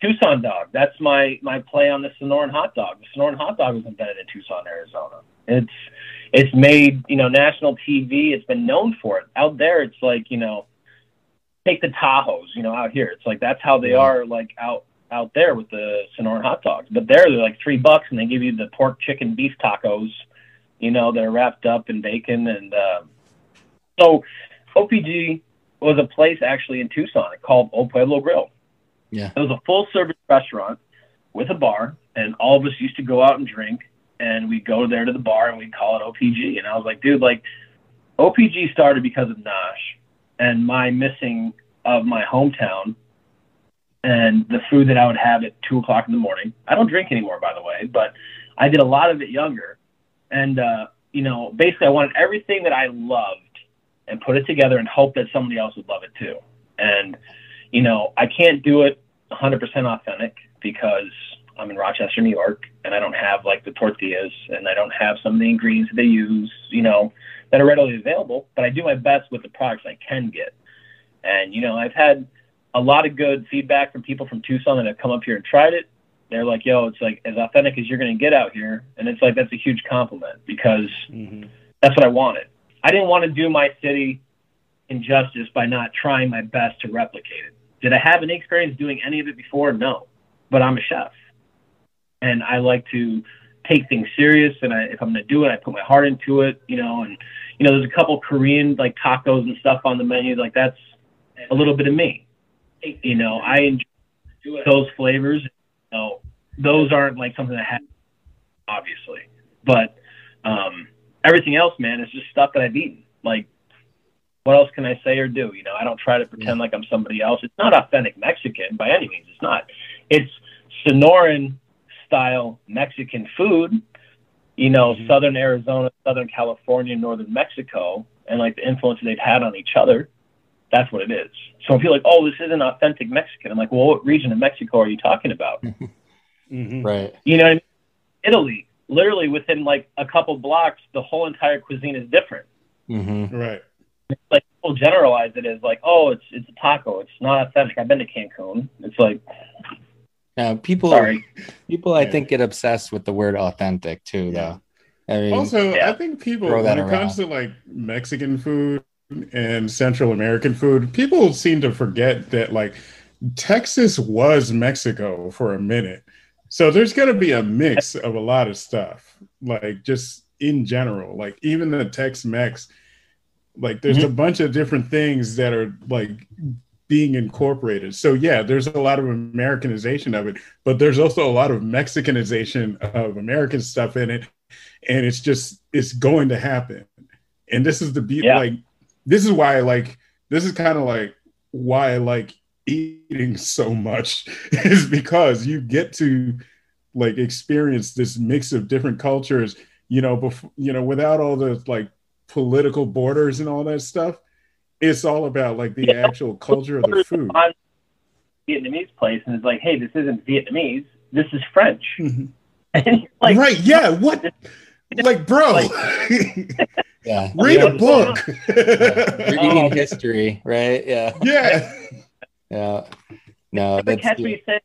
Tucson dog. That's my my play on the Sonoran hot dog. The Sonoran hot dog was invented in Tucson, Arizona. It's it's made you know national TV. It's been known for it. Out there, it's like you know, take the Tahoes. You know, out here, it's like that's how they are like out out there with the Sonoran hot dogs. But there, they're like three bucks, and they give you the pork, chicken, beef tacos. You know, they're wrapped up in bacon, and uh, so OPG was a place actually in Tucson called Old Pueblo Grill yeah. It was a full service restaurant with a bar, and all of us used to go out and drink, and we'd go there to the bar and we'd call it OPG. And I was like, dude, like, OPG started because of Nosh and my missing of my hometown and the food that I would have at two o'clock in the morning. I don't drink anymore, by the way, but I did a lot of it younger. And, uh, you know, basically I wanted everything that I loved and put it together and hope that somebody else would love it too. And, you know, I can't do it 100% authentic because I'm in Rochester, New York, and I don't have like the tortillas and I don't have some of the ingredients that they use, you know, that are readily available, but I do my best with the products I can get. And, you know, I've had a lot of good feedback from people from Tucson that have come up here and tried it. They're like, yo, it's like as authentic as you're going to get out here. And it's like, that's a huge compliment because mm-hmm. that's what I wanted. I didn't want to do my city injustice by not trying my best to replicate it. Did I have any experience doing any of it before? No, but I'm a chef and I like to take things serious. And I, if I'm going to do it, I put my heart into it, you know, and, you know, there's a couple Korean like tacos and stuff on the menu. Like that's a little bit of me, you know, I enjoy those flavors. You know, those aren't like something that happens, obviously, but, um, everything else, man, is just stuff that I've eaten. Like, what else can I say or do? You know, I don't try to pretend like I'm somebody else. It's not authentic Mexican by any means. It's not. It's Sonoran style Mexican food, you know, mm-hmm. Southern Arizona, Southern California, Northern Mexico, and like the influence they've had on each other. That's what it is. So I feel like, oh, this isn't authentic Mexican. I'm like, well, what region of Mexico are you talking about? mm-hmm. Right. You know, I mean? Italy, literally within like a couple blocks, the whole entire cuisine is different. Mm-hmm. Right. It's like people generalize it as like, oh, it's it's a taco. It's not authentic. I've been to Cancun. It's like, now, people, Sorry. people, I think get obsessed with the word authentic too, though. I mean, also, yeah. I think people when it around. comes to like Mexican food and Central American food, people seem to forget that like Texas was Mexico for a minute. So there's going to be a mix of a lot of stuff, like just in general, like even the Tex Mex, like there's mm-hmm. a bunch of different things that are like being incorporated. So yeah, there's a lot of Americanization of it, but there's also a lot of Mexicanization of American stuff in it, and it's just it's going to happen. And this is the beat yeah. like this is why I like this is kind of like why I like eating so much is because you get to like experience this mix of different cultures, you know, before you know, without all the like political borders and all that stuff it's all about like the yeah. actual culture of the food. Vietnamese place, and it's like, hey, this isn't Vietnamese. This is French. Mm-hmm. like, right? Yeah. What? like, bro. Like, yeah. Read a book. yeah. Reading oh. history, right? Yeah. Yeah. yeah. No, that's. Catch me saying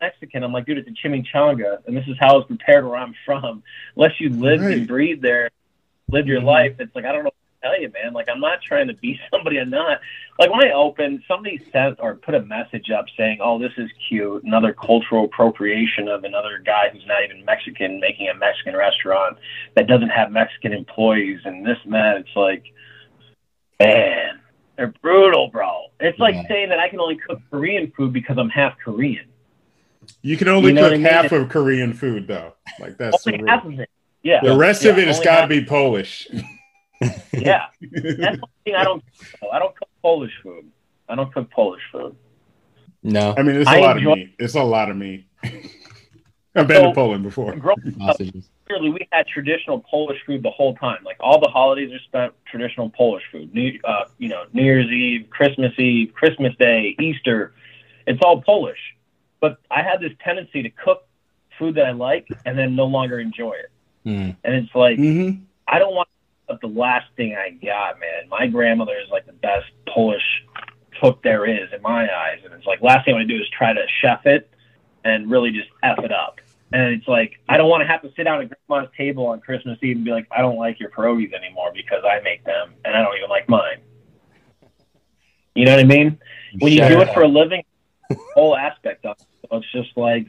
Mexican. I'm like, dude, it's a chimichanga, and this is how it's prepared where I'm from. Unless you lived right. and breathed there, lived your mm-hmm. life, it's like I don't know tell you, man. Like, I'm not trying to be somebody I'm not. Like, when I open, somebody sent or put a message up saying, oh, this is cute. Another cultural appropriation of another guy who's not even Mexican making a Mexican restaurant that doesn't have Mexican employees and this and that. It's like, man, they're brutal, bro. It's like yeah. saying that I can only cook Korean food because I'm half Korean. You can only you know cook I mean? half of Korean food, though. Like that's only half of it. Yeah. The rest yeah, of it has got to be Polish. yeah, that's one thing I don't. I don't cook Polish food. I don't cook Polish food. No, I mean it's a I lot enjoy- of meat. It's a lot of meat. I've been so, to Poland before. clearly, we had traditional Polish food the whole time. Like all the holidays are spent traditional Polish food. New, uh, you know, New Year's Eve, Christmas Eve, Christmas Day, Easter. It's all Polish. But I had this tendency to cook food that I like and then no longer enjoy it. Mm. And it's like mm-hmm. I don't want the last thing I got, man, my grandmother is like the best Polish cook there is in my eyes, and it's like last thing I want to do is try to chef it and really just f it up. And it's like I don't want to have to sit down at grandma's table on Christmas Eve and be like, I don't like your pierogies anymore because I make them and I don't even like mine. You know what I mean? When you do it for a living, whole aspect of it. So it's just like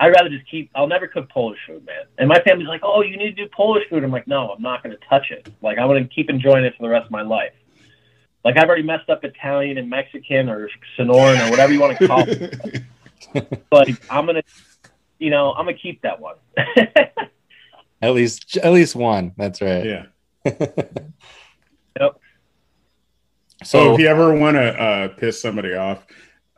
I'd rather just keep. I'll never cook Polish food, man. And my family's like, "Oh, you need to do Polish food." I'm like, "No, I'm not going to touch it. Like, I'm going to keep enjoying it for the rest of my life." Like, I've already messed up Italian and Mexican or Sonoran or whatever you want to call it. but I'm gonna, you know, I'm gonna keep that one. at least, at least one. That's right. Yeah. yep. So, so if you ever want to uh, piss somebody off,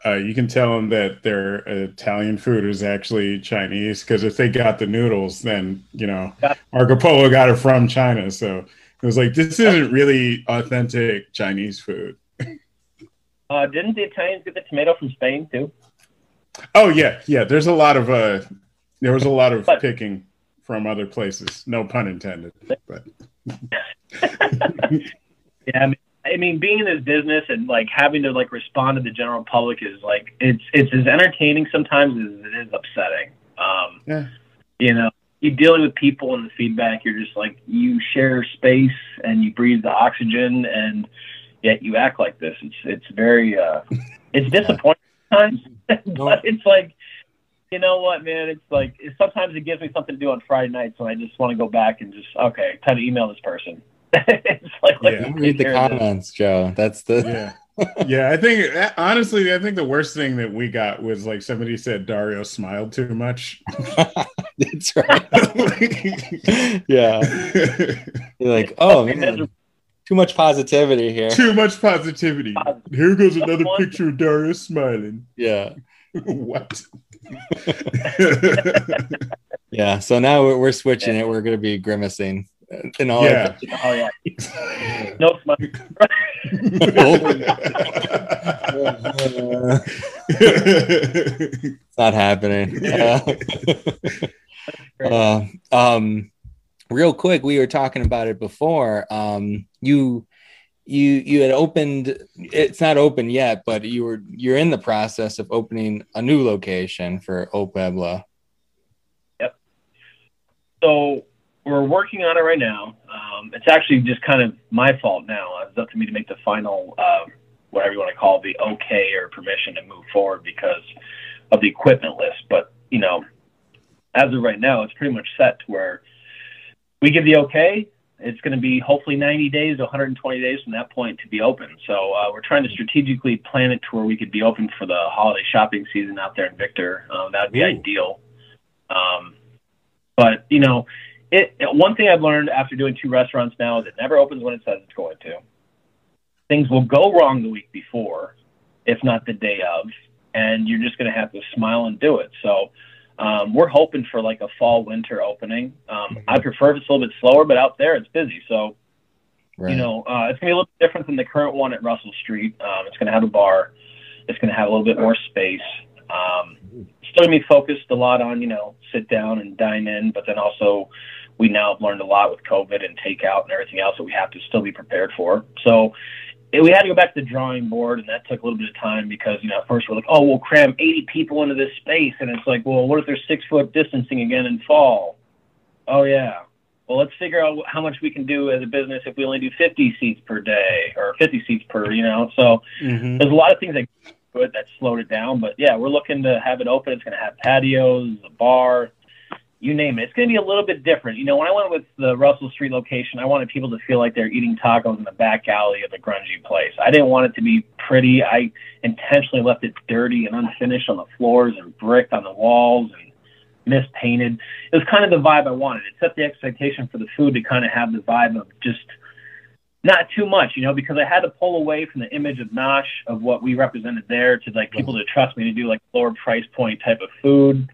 uh, you can tell them that their Italian food is actually Chinese because if they got the noodles, then you know Marco Polo got it from China. So it was like this isn't really authentic Chinese food. Uh, didn't the Italians get the tomato from Spain too? Oh yeah, yeah. There's a lot of uh, there was a lot of but, picking from other places. No pun intended. But yeah, I mean, I mean, being in this business and like having to like respond to the general public is like it's it's as entertaining sometimes as it is upsetting. Um, yeah. You know, you're dealing with people and the feedback. You're just like you share space and you breathe the oxygen, and yet you act like this. It's it's very uh, it's disappointing times, but it's like you know what, man? It's like sometimes it gives me something to do on Friday nights, and I just want to go back and just okay, time to email this person. it's like, yeah. read the comments, Joe. That's the yeah. yeah, I think eh, honestly, I think the worst thing that we got was like somebody said Dario smiled too much. That's right. yeah. You're like, oh man, too much positivity here. Too much positivity. Here goes another picture of Dario smiling. Yeah. what? yeah. So now we're, we're switching it. We're going to be grimacing and all. Yeah. Oh yeah. no smile. it's not happening. Uh, uh, um, real quick, we were talking about it before. Um, you you you had opened it's not open yet but you were you're in the process of opening a new location for O Pueblo. Yep. So we're working on it right now. Um, it's actually just kind of my fault now. It's up to me to make the final, uh, whatever you want to call it, the okay or permission to move forward because of the equipment list. But you know, as of right now, it's pretty much set to where we give the okay. It's going to be hopefully 90 days, 120 days from that point to be open. So uh, we're trying to strategically plan it to where we could be open for the holiday shopping season out there in Victor. Uh, that would be Ooh. ideal. Um, but you know, it, it, one thing I've learned after doing two restaurants now is it never opens when it says it's going to. Things will go wrong the week before, if not the day of, and you're just going to have to smile and do it. So um, we're hoping for like a fall winter opening. Um, mm-hmm. I prefer if it's a little bit slower, but out there it's busy. So right. you know uh, it's going to be a little different than the current one at Russell Street. Um, it's going to have a bar. It's going to have a little bit more space. Um, still going to be focused a lot on you know sit down and dine in, but then also we now have learned a lot with COVID and takeout and everything else that we have to still be prepared for. So it, we had to go back to the drawing board, and that took a little bit of time because you know at first we're like, oh, we'll cram 80 people into this space, and it's like, well, what if there's six foot distancing again in fall? Oh yeah. Well, let's figure out how much we can do as a business if we only do 50 seats per day or 50 seats per, you know. So mm-hmm. there's a lot of things that good that slowed it down, but yeah, we're looking to have it open. It's going to have patios, a bar, you name it. It's going to be a little bit different. You know, when I went with the Russell Street location, I wanted people to feel like they're eating tacos in the back alley of a grungy place. I didn't want it to be pretty. I intentionally left it dirty and unfinished on the floors and bricked on the walls and mispainted. It was kind of the vibe I wanted. It set the expectation for the food to kind of have the vibe of just not too much, you know, because I had to pull away from the image of Nosh of what we represented there to like people to trust me to do like lower price point type of food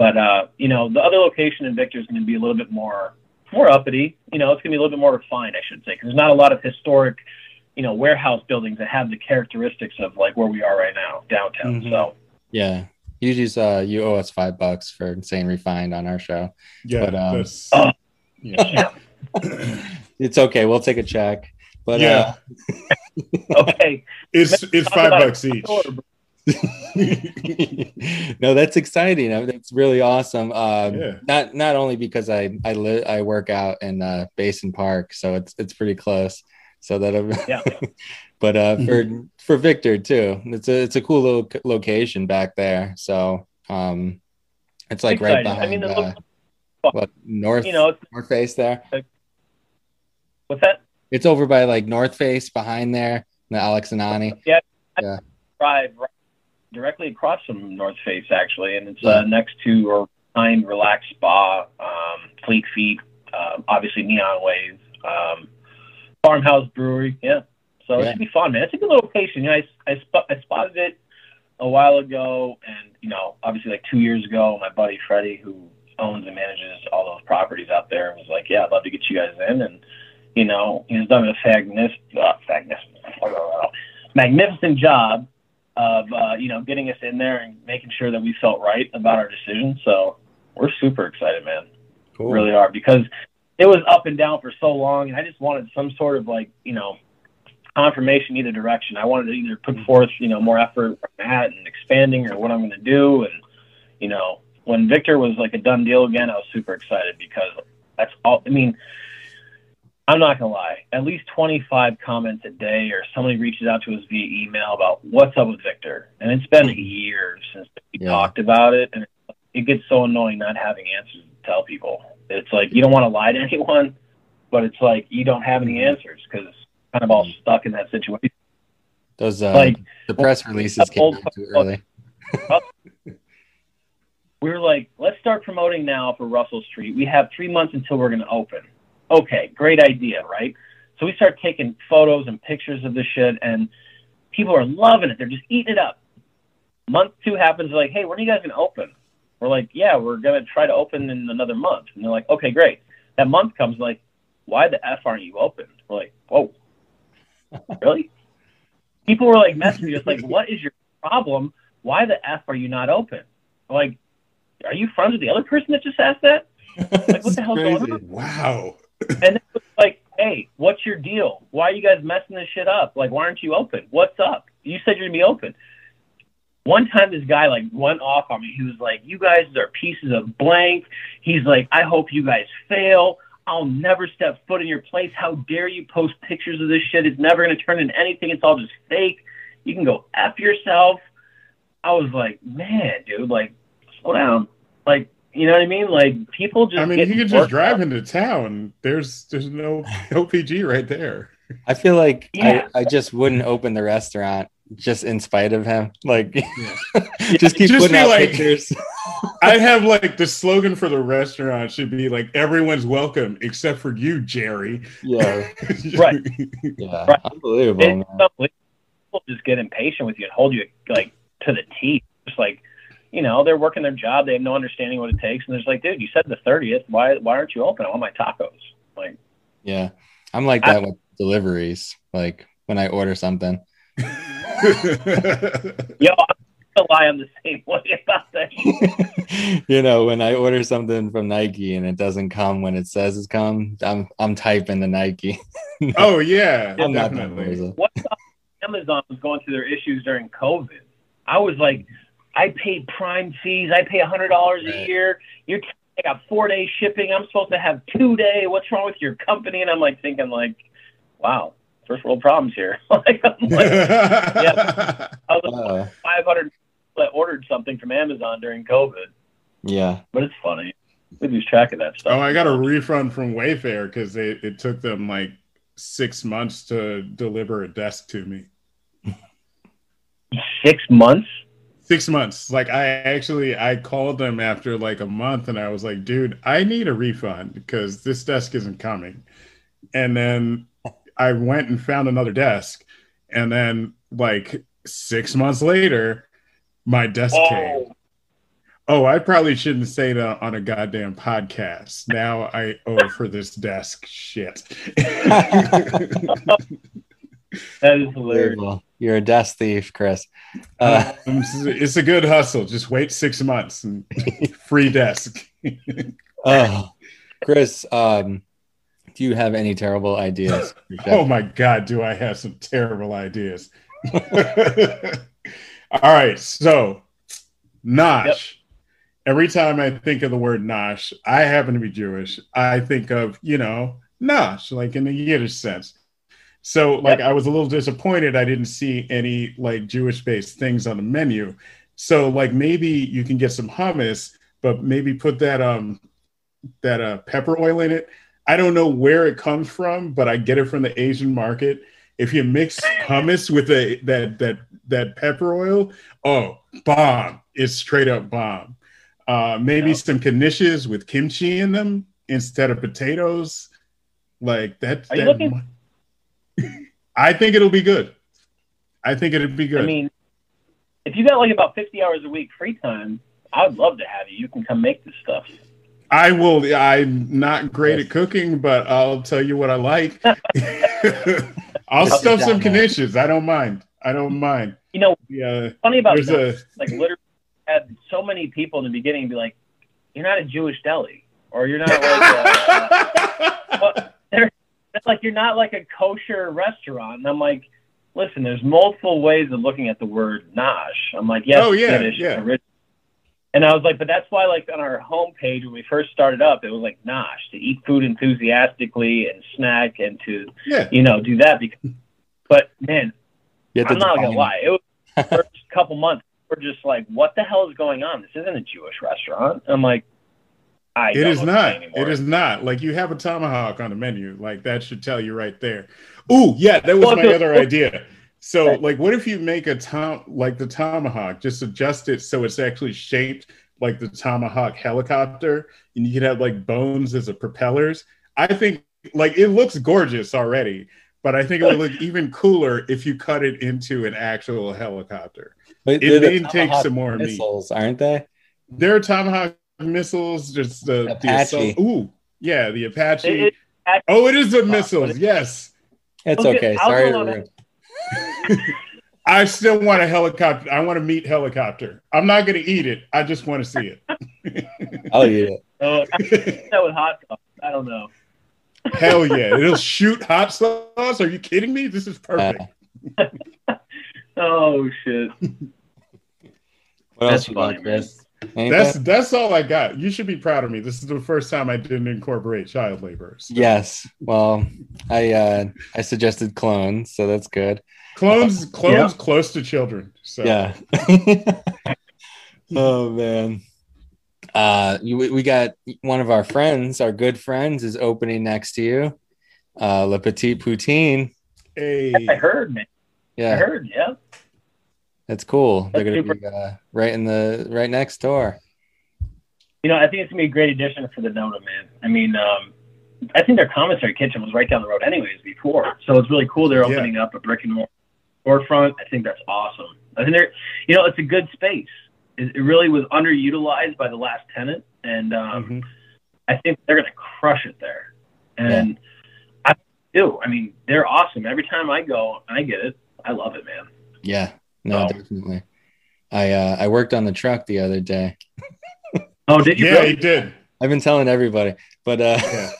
but uh, you know, the other location in Victor is going to be a little bit more more uppity. You know, it's going to be a little bit more refined, I should say, because there's not a lot of historic, you know, warehouse buildings that have the characteristics of like where we are right now downtown. Mm-hmm. So yeah, you just uh, you owe us five bucks for saying refined on our show. Yeah, but, um, uh, yeah. it's okay. We'll take a check. But yeah, uh, okay, it's it's five bucks each. no, that's exciting. That's really awesome. Um, yeah. Not not only because I I live I work out in uh, Basin Park, so it's it's pretty close. So that, I'm, yeah. but uh, for for Victor too, it's a it's a cool little location back there. So um, it's like exciting. right behind. I mean, uh, what north you know north face there. What's that? It's over by like North Face behind there, the Alex and Ani. Yeah, yeah. Drive right directly across from North Face actually, and it's uh, next to or behind Relax Spa, um, Fleet Feet, uh, obviously Neon Wave, um, Farmhouse Brewery. Yeah, so yeah. it should be fun, man. It's a good location. You know, I I, sp- I spotted it a while ago, and you know, obviously like two years ago, my buddy Freddie, who owns and manages all those properties out there, was like, "Yeah, I'd love to get you guys in." And you know, he's done a magnificent, uh, magnificent, magnificent job of uh, you know getting us in there and making sure that we felt right about our decision. So we're super excited, man. Cool. Really are because it was up and down for so long, and I just wanted some sort of like you know confirmation either direction. I wanted to either put mm-hmm. forth, you know, more effort at and expanding or what I'm going to do. And, you know, when Victor was like a done deal again, I was super excited because that's all. I mean, I'm not going to lie, at least 25 comments a day or somebody reaches out to us via email about what's up with Victor. And it's been years since we yeah. talked about it. And it gets so annoying not having answers to tell people. It's like you don't want to lie to anyone, but it's like you don't have any answers because kind of all stuck in that situation. Those uh, like the press releases came too early. we were like, let's start promoting now for Russell Street. We have three months until we're going to open. Okay, great idea, right? So we start taking photos and pictures of the shit, and people are loving it. They're just eating it up. Month two happens, like, hey, when are you guys going to open? We're like, yeah, we're going to try to open in another month. And they're like, okay, great. That month comes, like, why the F aren't you open? We're like, whoa, oh, really? People were like messaging me, just like, what is your problem? Why the F are you not open? I'm like, are you friends with the other person that just asked that? Like, what the on? Wow. And it was like, hey, what's your deal? Why are you guys messing this shit up? Like, why aren't you open? What's up? You said you're gonna be open. One time, this guy like went off on me. He was like, "You guys are pieces of blank." He's like, "I hope you guys fail." I'll never step foot in your place. How dare you post pictures of this shit? It's never to turn into anything. It's all just fake. You can go F yourself. I was like, man, dude, like, slow down. Like, you know what I mean? Like, people just. I mean, he could just drive up. into town. There's there's no OPG right there. I feel like yeah. I, I just wouldn't open the restaurant just in spite of him. Like, yeah. just keep just putting out like, pictures. I have like the slogan for the restaurant should be like everyone's welcome except for you, Jerry. Yeah. right. Yeah. Right. Unbelievable. People just get impatient with you and hold you like to the teeth. Just like, you know, they're working their job. They have no understanding what it takes. And they're just like, dude, you said the 30th. Why, why aren't you open? I want my tacos. Like, yeah. I'm like that I, with deliveries. Like when I order something. Yo, lie, I'm the same way about that. you know, when I order something from Nike and it doesn't come when it says it's come, I'm I'm typing the Nike. oh yeah, I'm definitely. not What Amazon was going through their issues during COVID. I was like, I pay Prime fees. I pay a hundred dollars a year. You're I got four day shipping. I'm supposed to have two day. What's wrong with your company? And I'm like thinking like, wow, first world problems here. like, like, yeah, I was like, uh, 500 that ordered something from Amazon during COVID. Yeah, but it's funny. We lose track of that stuff. Oh, I got a refund from Wayfair because it, it took them like six months to deliver a desk to me. Six months? Six months. Like I actually I called them after like a month and I was like, dude, I need a refund because this desk isn't coming. And then I went and found another desk. And then like six months later, my desk oh. came. Oh, I probably shouldn't say that on a goddamn podcast. Now I owe for this desk shit. that is hilarious. You're a desk thief, Chris. Uh, um, it's a good hustle. Just wait six months and free desk. oh, Chris, um, do you have any terrible ideas? oh my God, do I have some terrible ideas? All right, so Nosh. Yep. Every time I think of the word Nosh, I happen to be Jewish. I think of you know Nosh, like in the Yiddish sense. So, like, yep. I was a little disappointed I didn't see any like Jewish-based things on the menu. So, like, maybe you can get some hummus, but maybe put that um that uh pepper oil in it. I don't know where it comes from, but I get it from the Asian market. If you mix hummus with a that that that pepper oil, oh, bomb! It's straight up bomb. Uh, maybe some knishes with kimchi in them instead of potatoes. Like that. Are that looking- I think it'll be good. I think it'll be good. I mean, if you got like about 50 hours a week free time, I would love to have you. You can come make this stuff. I will. I'm not great at cooking, but I'll tell you what I like. I'll stuff some knishes. I don't mind. I don't mind. You know, Yeah. Uh, funny about There's that, a like literally had so many people in the beginning be like, "You're not a Jewish deli, or you're not like a, uh, well, they're- it's like you're not like a kosher restaurant." And I'm like, "Listen, there's multiple ways of looking at the word nosh." I'm like, "Yes, Oh, yeah, Yiddish, yeah. original." And I was like, but that's why, like, on our homepage when we first started up, it was like nosh to eat food enthusiastically and snack and to, yeah. you know, do that. Because, but man, You have to I'm not gonna lie. It was the first couple months. We're just like, what the hell is going on? This isn't a Jewish restaurant. I'm like, I It don't is know what to not. say anymore. It is not. Like you have a tomahawk on the menu. Like that should tell you right there. Ooh, yeah, that was my other idea. So, like, what if you make a tom like the tomahawk, just adjust it so it's actually shaped like the tomahawk helicopter, and you could have like bones as a propellers. I think like it looks gorgeous already, but I think it would look even cooler if you cut it into an actual helicopter. But It may take some more meat. aren't they? There are tomahawk missiles, just the, the Apache. assault- ooh, yeah, the Apache. It- it- oh, it is the but missiles. it- Yes, It's Okay, okay. I'll Sorry to ruin. I still want a helicopter. I want to meet helicopter. I'm not going to eat it. I just want to see I'll eat it. uh, I think that with hot sauce. I don't know. Hell yeah, it'll shoot hot sauce. Are you kidding me? This is perfect. Uh, Oh shit. what That's else you got, funny, man. Chris? Anything? that's that's all I got. You should be proud of me. This is the first time I didn't incorporate child labor. So Yes. Well, I uh I suggested clones, so that's good. clones, clones close to children. So Yeah. oh man. Uh you, we we got one of our friends, our good friends is opening next to you. Uh Le Petit Poutine. Hey, I heard, man. Yeah, I heard. Yeah. That's cool. They're gonna be uh, right in the right next door. You know, I think it's gonna be a great addition for the NOTA, man. I mean, um, I think their commissary kitchen was right down the road, anyways, before. So it's really cool they're Yeah. opening up a brick and mortar storefront. I think that's awesome. I think they're, you know, it's a good space. It, it really was underutilized by the last tenant, and um, Mhm. I think they're gonna crush it there. And I do. I mean, they're awesome. Every time I go, I get it. I love it, man. Yeah. No, definitely. I uh I worked on the truck the other day. Oh, did you? yeah, really? he did. I've been telling everybody, but uh Yeah.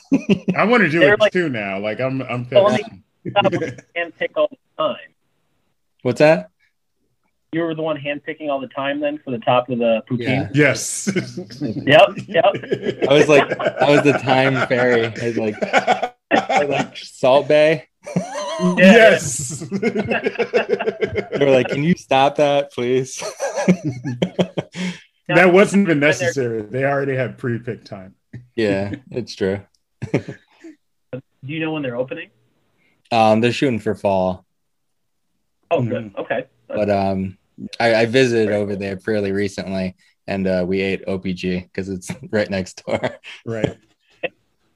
I want to do it like- too now. Like I'm, I'm Well, let pissed. me- pick all the time. what's that? You were the one hand picking all the time then for the top of the poutine. Yeah. yes. Yep, yep. I was like I was the thyme fairy. I was like I like Salt Bae. Yes. They were like, "Can you stop that, please?" that wasn't even necessary. They already had pre-pick thyme. yeah, it's true. Do you know when they're opening? Um, they're shooting for fall, Oh, good. Okay. but um, I, I visited over there fairly recently, and uh, we ate OPG because it's right next door. Right. It's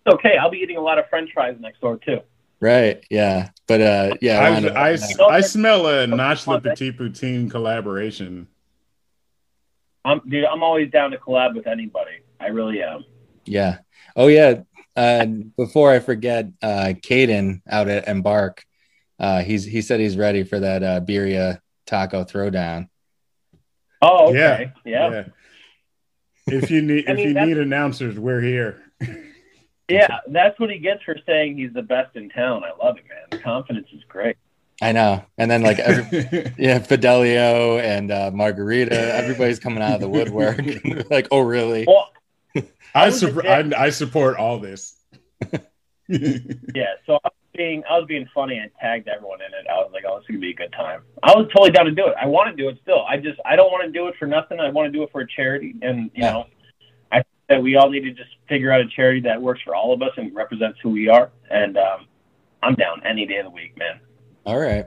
Okay, I'll be eating a lot of French fries next door too. Right? Yeah, but uh, yeah, I, wanted to- I, I smell a Nosh Le Petit Poutine collaboration. I'm, dude, I'm always down to collab with anybody. I really am. Yeah. Oh yeah. Uh, before I forget, uh, Caden out at Embark, uh, he's he said he's ready for that uh, birria taco throwdown. Oh, okay. Yeah. Yeah, If you need I if mean, you need announcers, we're here. that's what he gets for saying he's the best in town. I love it, man. Confidence is great. I know. And then like every, yeah, Fidelio and uh, Margarita, everybody's coming out of the woodwork. like, oh really? Well, I, was sup- a I. I support all this. yeah. So I was being, I was being funny and tagged everyone in it. I was like, oh, this is gonna be a good time. I was totally down to do it. I want to do it still. I just, I don't want to do it for nothing. I want to do it for a charity, and you Yeah. know, I think that we all need to just figure out a charity that works for all of us and represents who we are. And um, I'm down any day of the week, man. All right.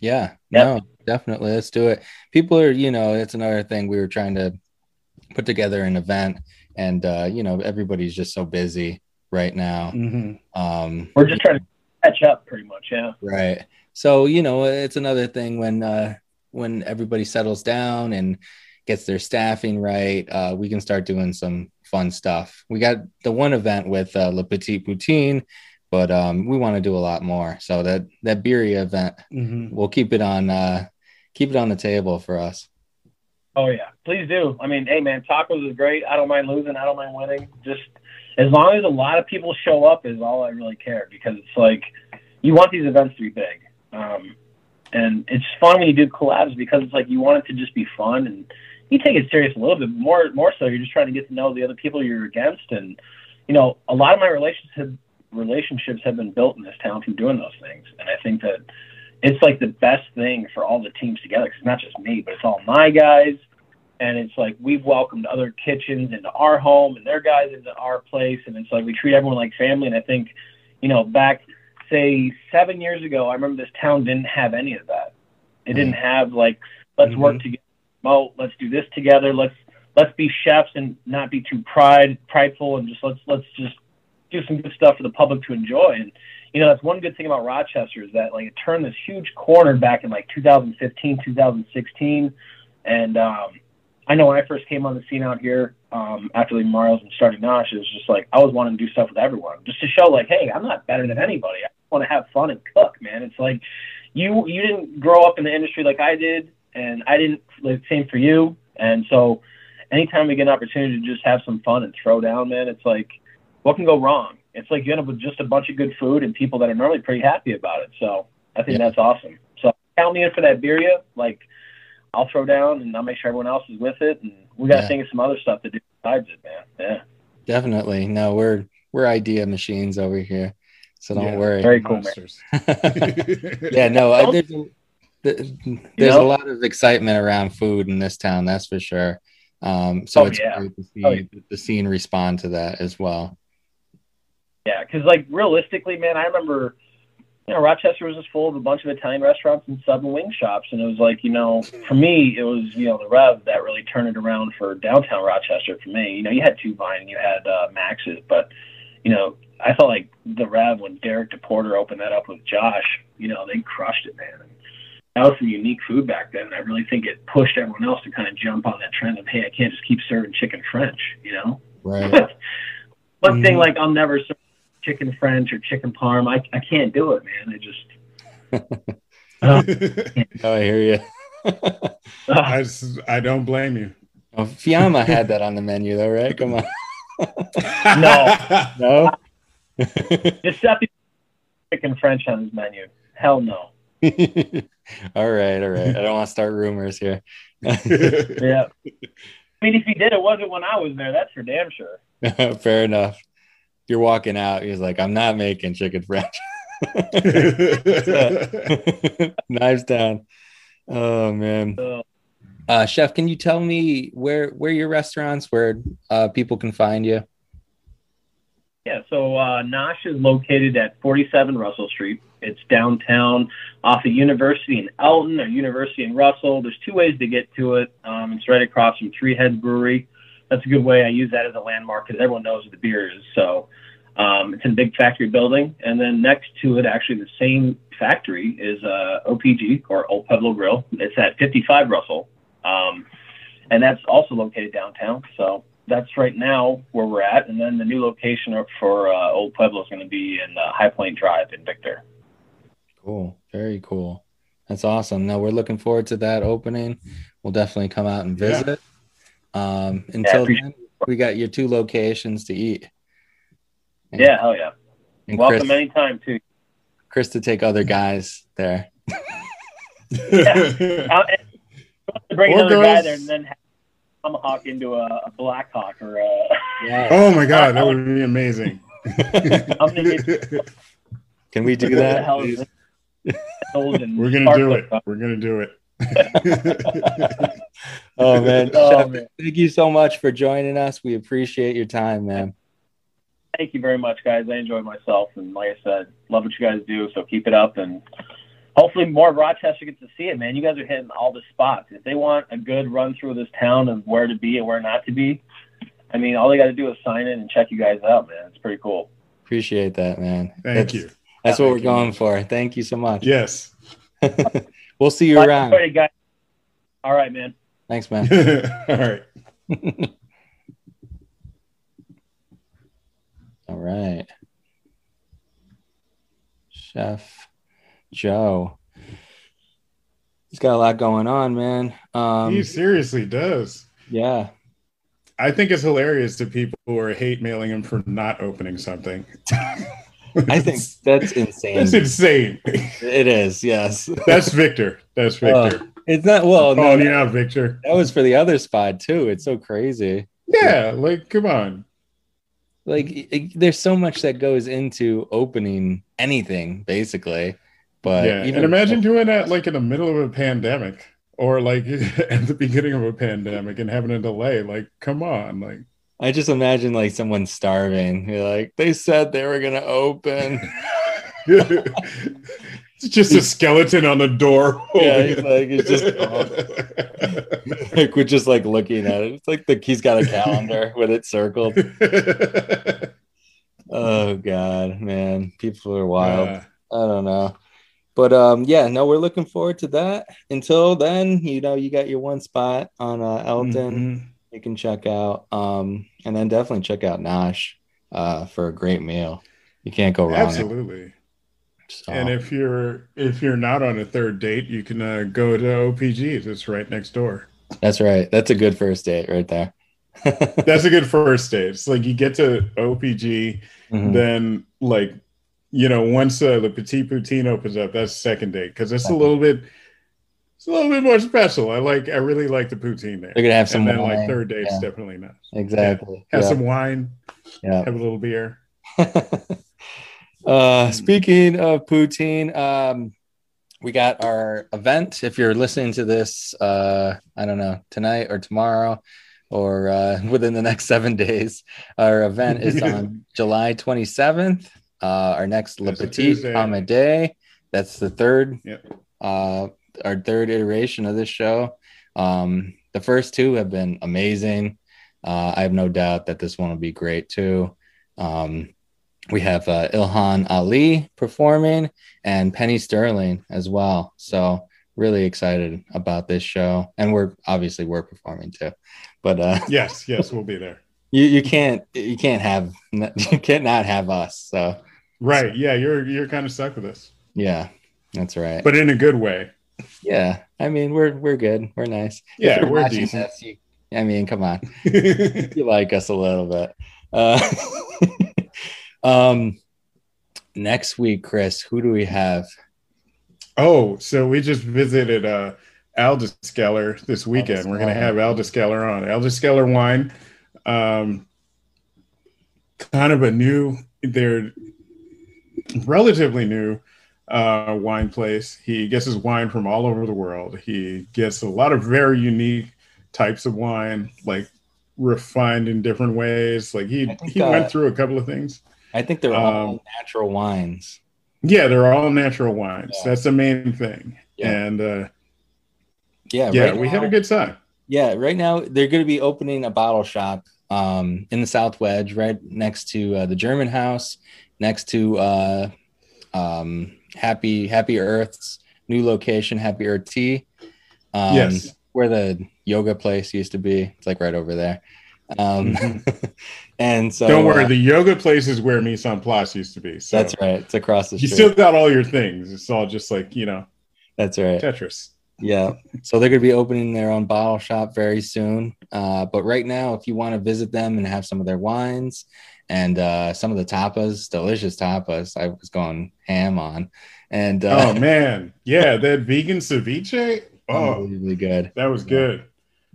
Yeah. Yep. No, definitely. Let's do it. People are, you know, it's another thing we were trying to put together an event and uh, you know, everybody's just so busy right now. Mhm. Um We're just trying to catch up, pretty much. Yeah. Right. So, you know, it's another thing when uh when everybody settles down and gets their staffing right, uh, we can start doing some fun stuff. We got the one event with uh, Le Petit Poutine, but um, we want to do a lot more. So that that Birria event, mm-hmm. we'll keep it on uh, keep it on the table for us. Oh yeah, please do. I mean, hey man, tacos is great. I don't mind losing. I don't mind winning. Just as long as a lot of people show up is all I really care because it's like you want these events to be big. Um, and it's fun when you do collabs because it's like you want it to just be fun and you take it serious a little bit more more so you're just trying to get to know the other people you're against. And you know a lot of my relationships relationships have been built in this town from doing those things. And i think that it's like the best thing for all the teams together because it's not just me but it's all my guys. And it's like we've welcomed other kitchens into our home and their guys into our place. And it's like we treat everyone like family. And i think you know back say seven years ago i remember this town didn't have any of that. It didn't mm-hmm. have like let's mm-hmm. work together oh let's do this together let's let's be chefs and not be too pride prideful and just let's let's just do some good stuff for the public to enjoy and you know that's one good thing about rochester is that like it turned this huge corner back in like 2015 2016 and um I know when I first came on the scene out here um, after leaving Mario's and starting Nosh, it was just like I was wanting to do stuff with everyone, just to show like, hey, I'm not better than anybody. I want to have fun and cook, man. It's like you you didn't grow up in the industry like I did, and I didn't. Like, same for you. And so, anytime we get an opportunity to just have some fun and throw down, man, it's like what can go wrong? It's like you end up with just a bunch of good food and people that are normally pretty happy about it. So I think yeah. that's awesome. So count me in for that birria. Like I'll throw down and I'll make sure everyone else is with it. And we got to yeah. think of some other stuff to do besides it, man. Yeah. Definitely. No, we're we're idea machines over here, so don't yeah, worry. Very cool, yeah. No, I, there's a, there's know? a lot of excitement around food in this town. That's for sure. Um, so oh, it's yeah. great to see oh, the scene respond to that as well. Yeah, because like realistically, man, I remember you know, Rochester was just full of a bunch of Italian restaurants and sub and wing shops. And it was like, you know, for me, it was, you know, the Rev that really turned it around for downtown Rochester for me. You know, you had Two Vine and you had uh, Max's, but, you know, I felt like the Rev when Derek DePorter opened that up with Josh, you know, they crushed it, man. And that was some unique food back then. And I really think it pushed everyone else to kind of jump on that trend of, hey, I can't just keep serving chicken French, you know? Right. One mm-hmm. thing like I'll never serve chicken French or chicken parm. I, I can't do it, man. I just. oh, I hear you. I just, I don't blame you. Oh, Fiamma had that on the menu, though, right? Come on. no, no. Giuseppe chicken French on his menu. Hell no. All right, all right. I don't want to start rumors here. yeah. I mean, if he did, it wasn't when I was there. That's for damn sure. Fair enough you're walking out. He's like, I'm not making chicken French. Knives down. Oh man. Uh, chef, can you tell me where where your restaurants, where uh, people can find you? Yeah, so uh, Nosh is located at 47 Russell Street. It's downtown off of University in Elton or University in Russell. There's two ways to get to it. Um, it's right across from Three Head Brewery that's a good way. I use that as a landmark because everyone knows what the beer is. So um, it's in a big factory building, and then next to it, actually the same factory is uh, OPG or Old Pueblo Grill. It's at 55 Russell, um, and that's also located downtown. So that's right now where we're at, and then the new location for uh, Old Pueblo is going to be in uh, High Point Drive in Victor. Cool, very cool. That's awesome. Now we're looking forward to that opening. We'll definitely come out and visit. Yeah. Um, until yeah, then, we got your two locations to eat. And, yeah, hell yeah. Welcome Chris, anytime too. Chris to take other guys there. yeah. I'll, bring or another girls. guy there and then tomahawk into a, a black hawk or a. Yeah. Oh my god, that would be amazing. Can we do that? We're gonna do it. We're gonna do it. oh man. Oh, man. Thank you so much for joining us. We appreciate your time, man. Thank you very much, guys. I enjoyed myself, and like I said, love what you guys do. So keep it up, and hopefully more of Rochester gets to see it, man. You guys are hitting all the spots. If they want a good run through this town of where to be and where not to be, I mean, all they got to do is sign in and check you guys out, man. It's pretty cool. Appreciate that, man. Thank that's, you. That's what we're going for. Thank you so much. Yes. we'll see you around. All right, man. Thanks, man. All right. All right. Chef Joe. He's got a lot going on, man. Um, he seriously does. yeah. I think it's hilarious to people who are hate mailing him for not opening something. I think that's insane. that's insane. it is, yes. That's Victor. That's Oh, Victor. It's not well, oh, no, Calling you out, Victor. that was for the other spot too. It's so crazy. Yeah, like come on. Like it, there's so much that goes into opening anything, basically. But yeah, even and imagine doing that like in the middle of a pandemic or like at the beginning of a pandemic and having a delay. Like, come on, like. I just imagine like someone starving. You're like, they said they were gonna open. it's just a skeleton on the door. Yeah, he's like, it's just like we're just like looking at it. It's like the he's got a calendar with it circled. Oh god, man, people are wild. Uh, I don't know. But um yeah, no, we're looking forward to that. Until then, you know, you got your one spot on uh Elton mhm. You can check out. Um and then definitely check out Nosh uh for a great meal. You can't go wrong. Absolutely. So, And if you're if you're not on a third date, you can uh, go to OPG's. It's right next door. that's right. That's a good first date right there. That's a good first date. It's like you get to OPG, Mhm. then like you know once uh, the Petit Poutine opens up, that's second date because it's a little bit it's a little bit more special. I like I really like the poutine there. You're gonna have some and then wine. like third date's Yeah. definitely not. Exactly. Have Yeah. some wine, yeah. have a little beer. uh, speaking of poutine, um, we got our event. If you're listening to this, uh, I don't know, tonight or tomorrow or uh, within the next seven days, our event is on July 27th. Uh, our next Le That's Petit. Comedy. That's the third, Yep. uh, our third iteration of this show. Um, the first two have been amazing. Uh, I have no doubt that this one will be great too. Um, we have uh, Ilhan Ali performing and Penny Sterling as well. So really excited about this show, and we're obviously we're performing too. But uh, Yes, yes, we'll be there. you you can't you can't have you can't not have us. So Right. Yeah, you're you're kind of stuck with us. yeah, that's right. But in a good way. Yeah, I mean we're we're good. We're nice. Yeah, we're watching decent. this, you- I mean, come on. you like us a little bit. Uh, um, next week, Chris, who do we have? oh, so we just visited uh Aldiskeller this weekend. We're gonna have Aldiskeller on. Aldiskeller wine. Um kind of a new they're relatively new uh wine place. He gets his wine from all over the world. He gets a lot of very unique types of wine, like refined in different ways. Like he think, he uh, went through a couple of things. I think they're all Um, natural wines. Yeah, they're all natural wines. Yeah. That's the main thing. Yeah. And uh Yeah, yeah, right we had a good time. Yeah, right now they're going to be opening a bottle shop um, in the South Wedge, right next to uh, the German House, next to uh, um, Happy Happy Earth's new location, Happy Earth Tea. Um, Yes. where the yoga place used to be. It's like right over there. Um, and so. Don't worry, uh, the yoga place is where Mise en Place used to be. So that's right. It's across the street. you still got all your things. It's all just like, you know, that's right. Tetris. Yeah. So they're going to be opening their own bottle shop very soon. Uh, but right now, if you want to visit them and have some of their wines and uh, some of the tapas, delicious tapas, I was going ham on. And uh, Oh man. Yeah, that vegan ceviche. Oh, unbelievably good. that was good.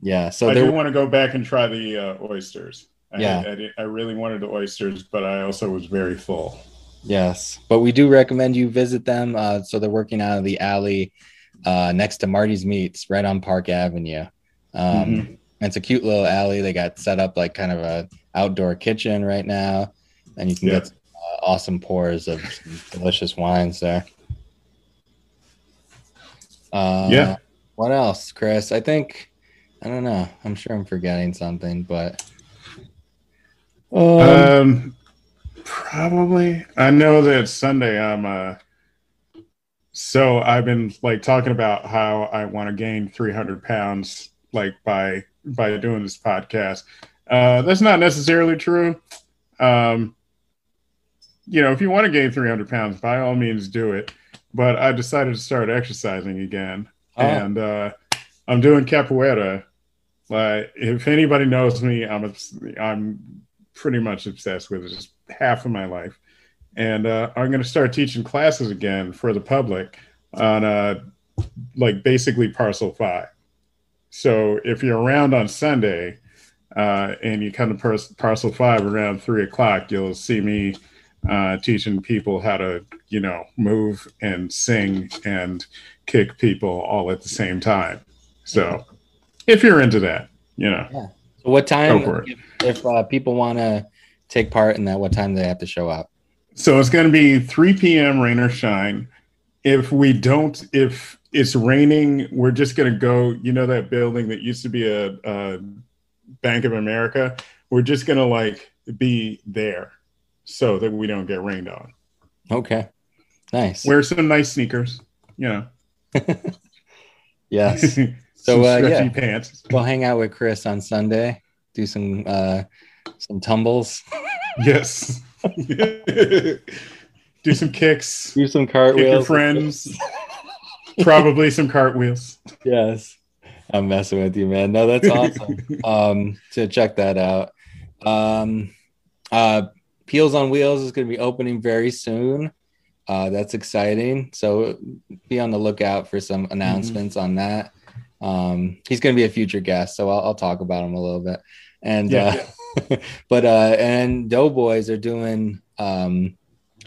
Yeah. So I do want to go back and try the uh, oysters. I, Yeah. I, I really wanted the oysters, but I also was very full. Yes, but we do recommend you visit them. Uh, so they're working out of the alley uh, next to Marty's Meats, right on Park Avenue. Um, Mhm. It's a cute little alley. They got set up like kind of a outdoor kitchen right now, and you can Yeah. get uh, awesome pours of some delicious wines there. Uh, Yeah. What else, Chris? I think I don't know. I'm sure I'm forgetting something, but um, Um, probably. I know that Sunday I'm uh so I've been like talking about how I want to gain 300 pounds, like by by doing this podcast. Uh, that's not necessarily true. Um, you know, if you want to gain 300 pounds, by all means do it. But I decided to start exercising again, oh. and uh, I'm doing capoeira. Like, if anybody knows me, I'm a, I'm pretty much obsessed with it. Just half of my life, and uh, I'm going to start teaching classes again for the public on uh, like basically parcel five. So if you're around on Sunday uh, and you come to par- parcel five around three o'clock, you'll see me uh, teaching people how to, you know, move and sing and kick people all at the same time. So, if you're into that, you know. Yeah. So what time? If, if uh, people want to take part in that, what time do they have to show up? So it's going to be 3 p.m. rain or shine. If we don't, if it's raining, we're just going to go. You know that building that used to be a, a Bank of America. We're just going to like be there so that we don't get rained on. Okay. Nice. Wear some nice sneakers, you know. yes. so uh, yeah, pants. We'll hang out with Chris on Sunday, do some uh some tumbles. yes. do some kicks. Do some cartwheels. Kick your friends. Probably some cartwheels. Yes. I'm messing with you, man. No, that's awesome. um, to check that out. Um, uh, Peels on Wheels is going to be opening very soon. Uh, that's exciting. So be on the lookout for some mm-hmm. announcements mm-hmm. on that. Um, he's going to be a future guest, so I'll, I'll, talk about him a little bit. And yeah, uh, yeah. but uh, and Doughboys are doing um,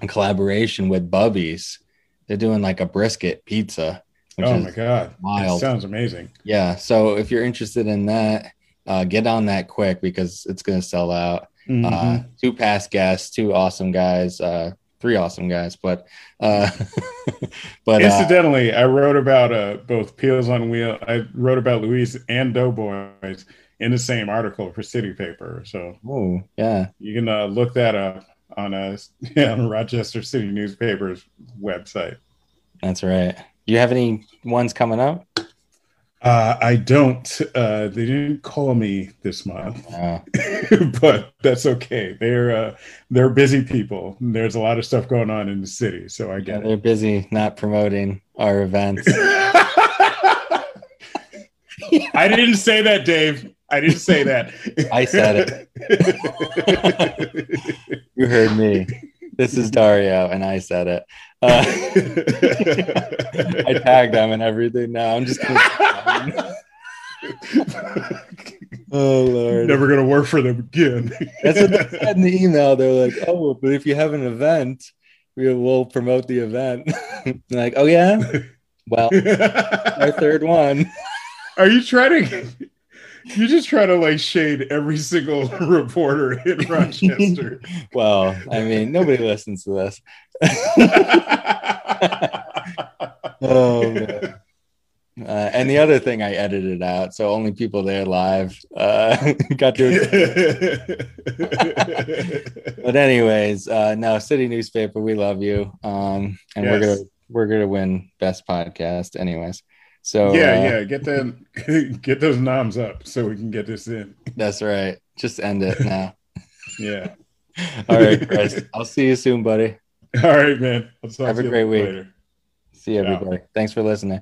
a collaboration with Bubby's. They're doing like a brisket pizza. Oh my god, wild! sounds amazing. Yeah. So if you're interested in that, uh, get on that quick because it's going to sell out. Mm-hmm. Uh, two past guests, two awesome guys, uh, three awesome guys. But uh, but uh, incidentally, I wrote about uh, both Peels on Wheel. I wrote about Louise and Doughboys in the same article for City Paper. So yeah, you can uh, look that up on a on Rochester City Newspaper's website. That's right. Do You have any ones coming up? Uh, I don't. Uh, they didn't call me this month, oh. but that's okay. They're uh, they're busy people. There's a lot of stuff going on in the city, so I get yeah, They're busy not promoting our events. I didn't say that, Dave. I didn't say that. I said it. you heard me. This is Dario, and I said it. Uh, I tagged them and everything. Now I'm just. Gonna... oh lord! Never gonna work for them again. That's what they said in the email. They're like, "Oh, but if you have an event, we will promote the event." like, "Oh yeah, well, our third one." Are you trying to? You just try to like shade every single reporter in Rochester. well, I mean, nobody listens to this. oh man. Uh, and the other thing I edited out, so only people there live uh, got to. but anyways, uh, no, City Newspaper, we love you, um, and yes. we're gonna we're gonna win best podcast, anyways. So yeah, uh, yeah, get them, get those noms up so we can get this in. That's right. Just end it now. yeah. All right, Chris. I'll see you soon, buddy. All right, man. Have a great week. Later. See you, everybody. Thanks for listening.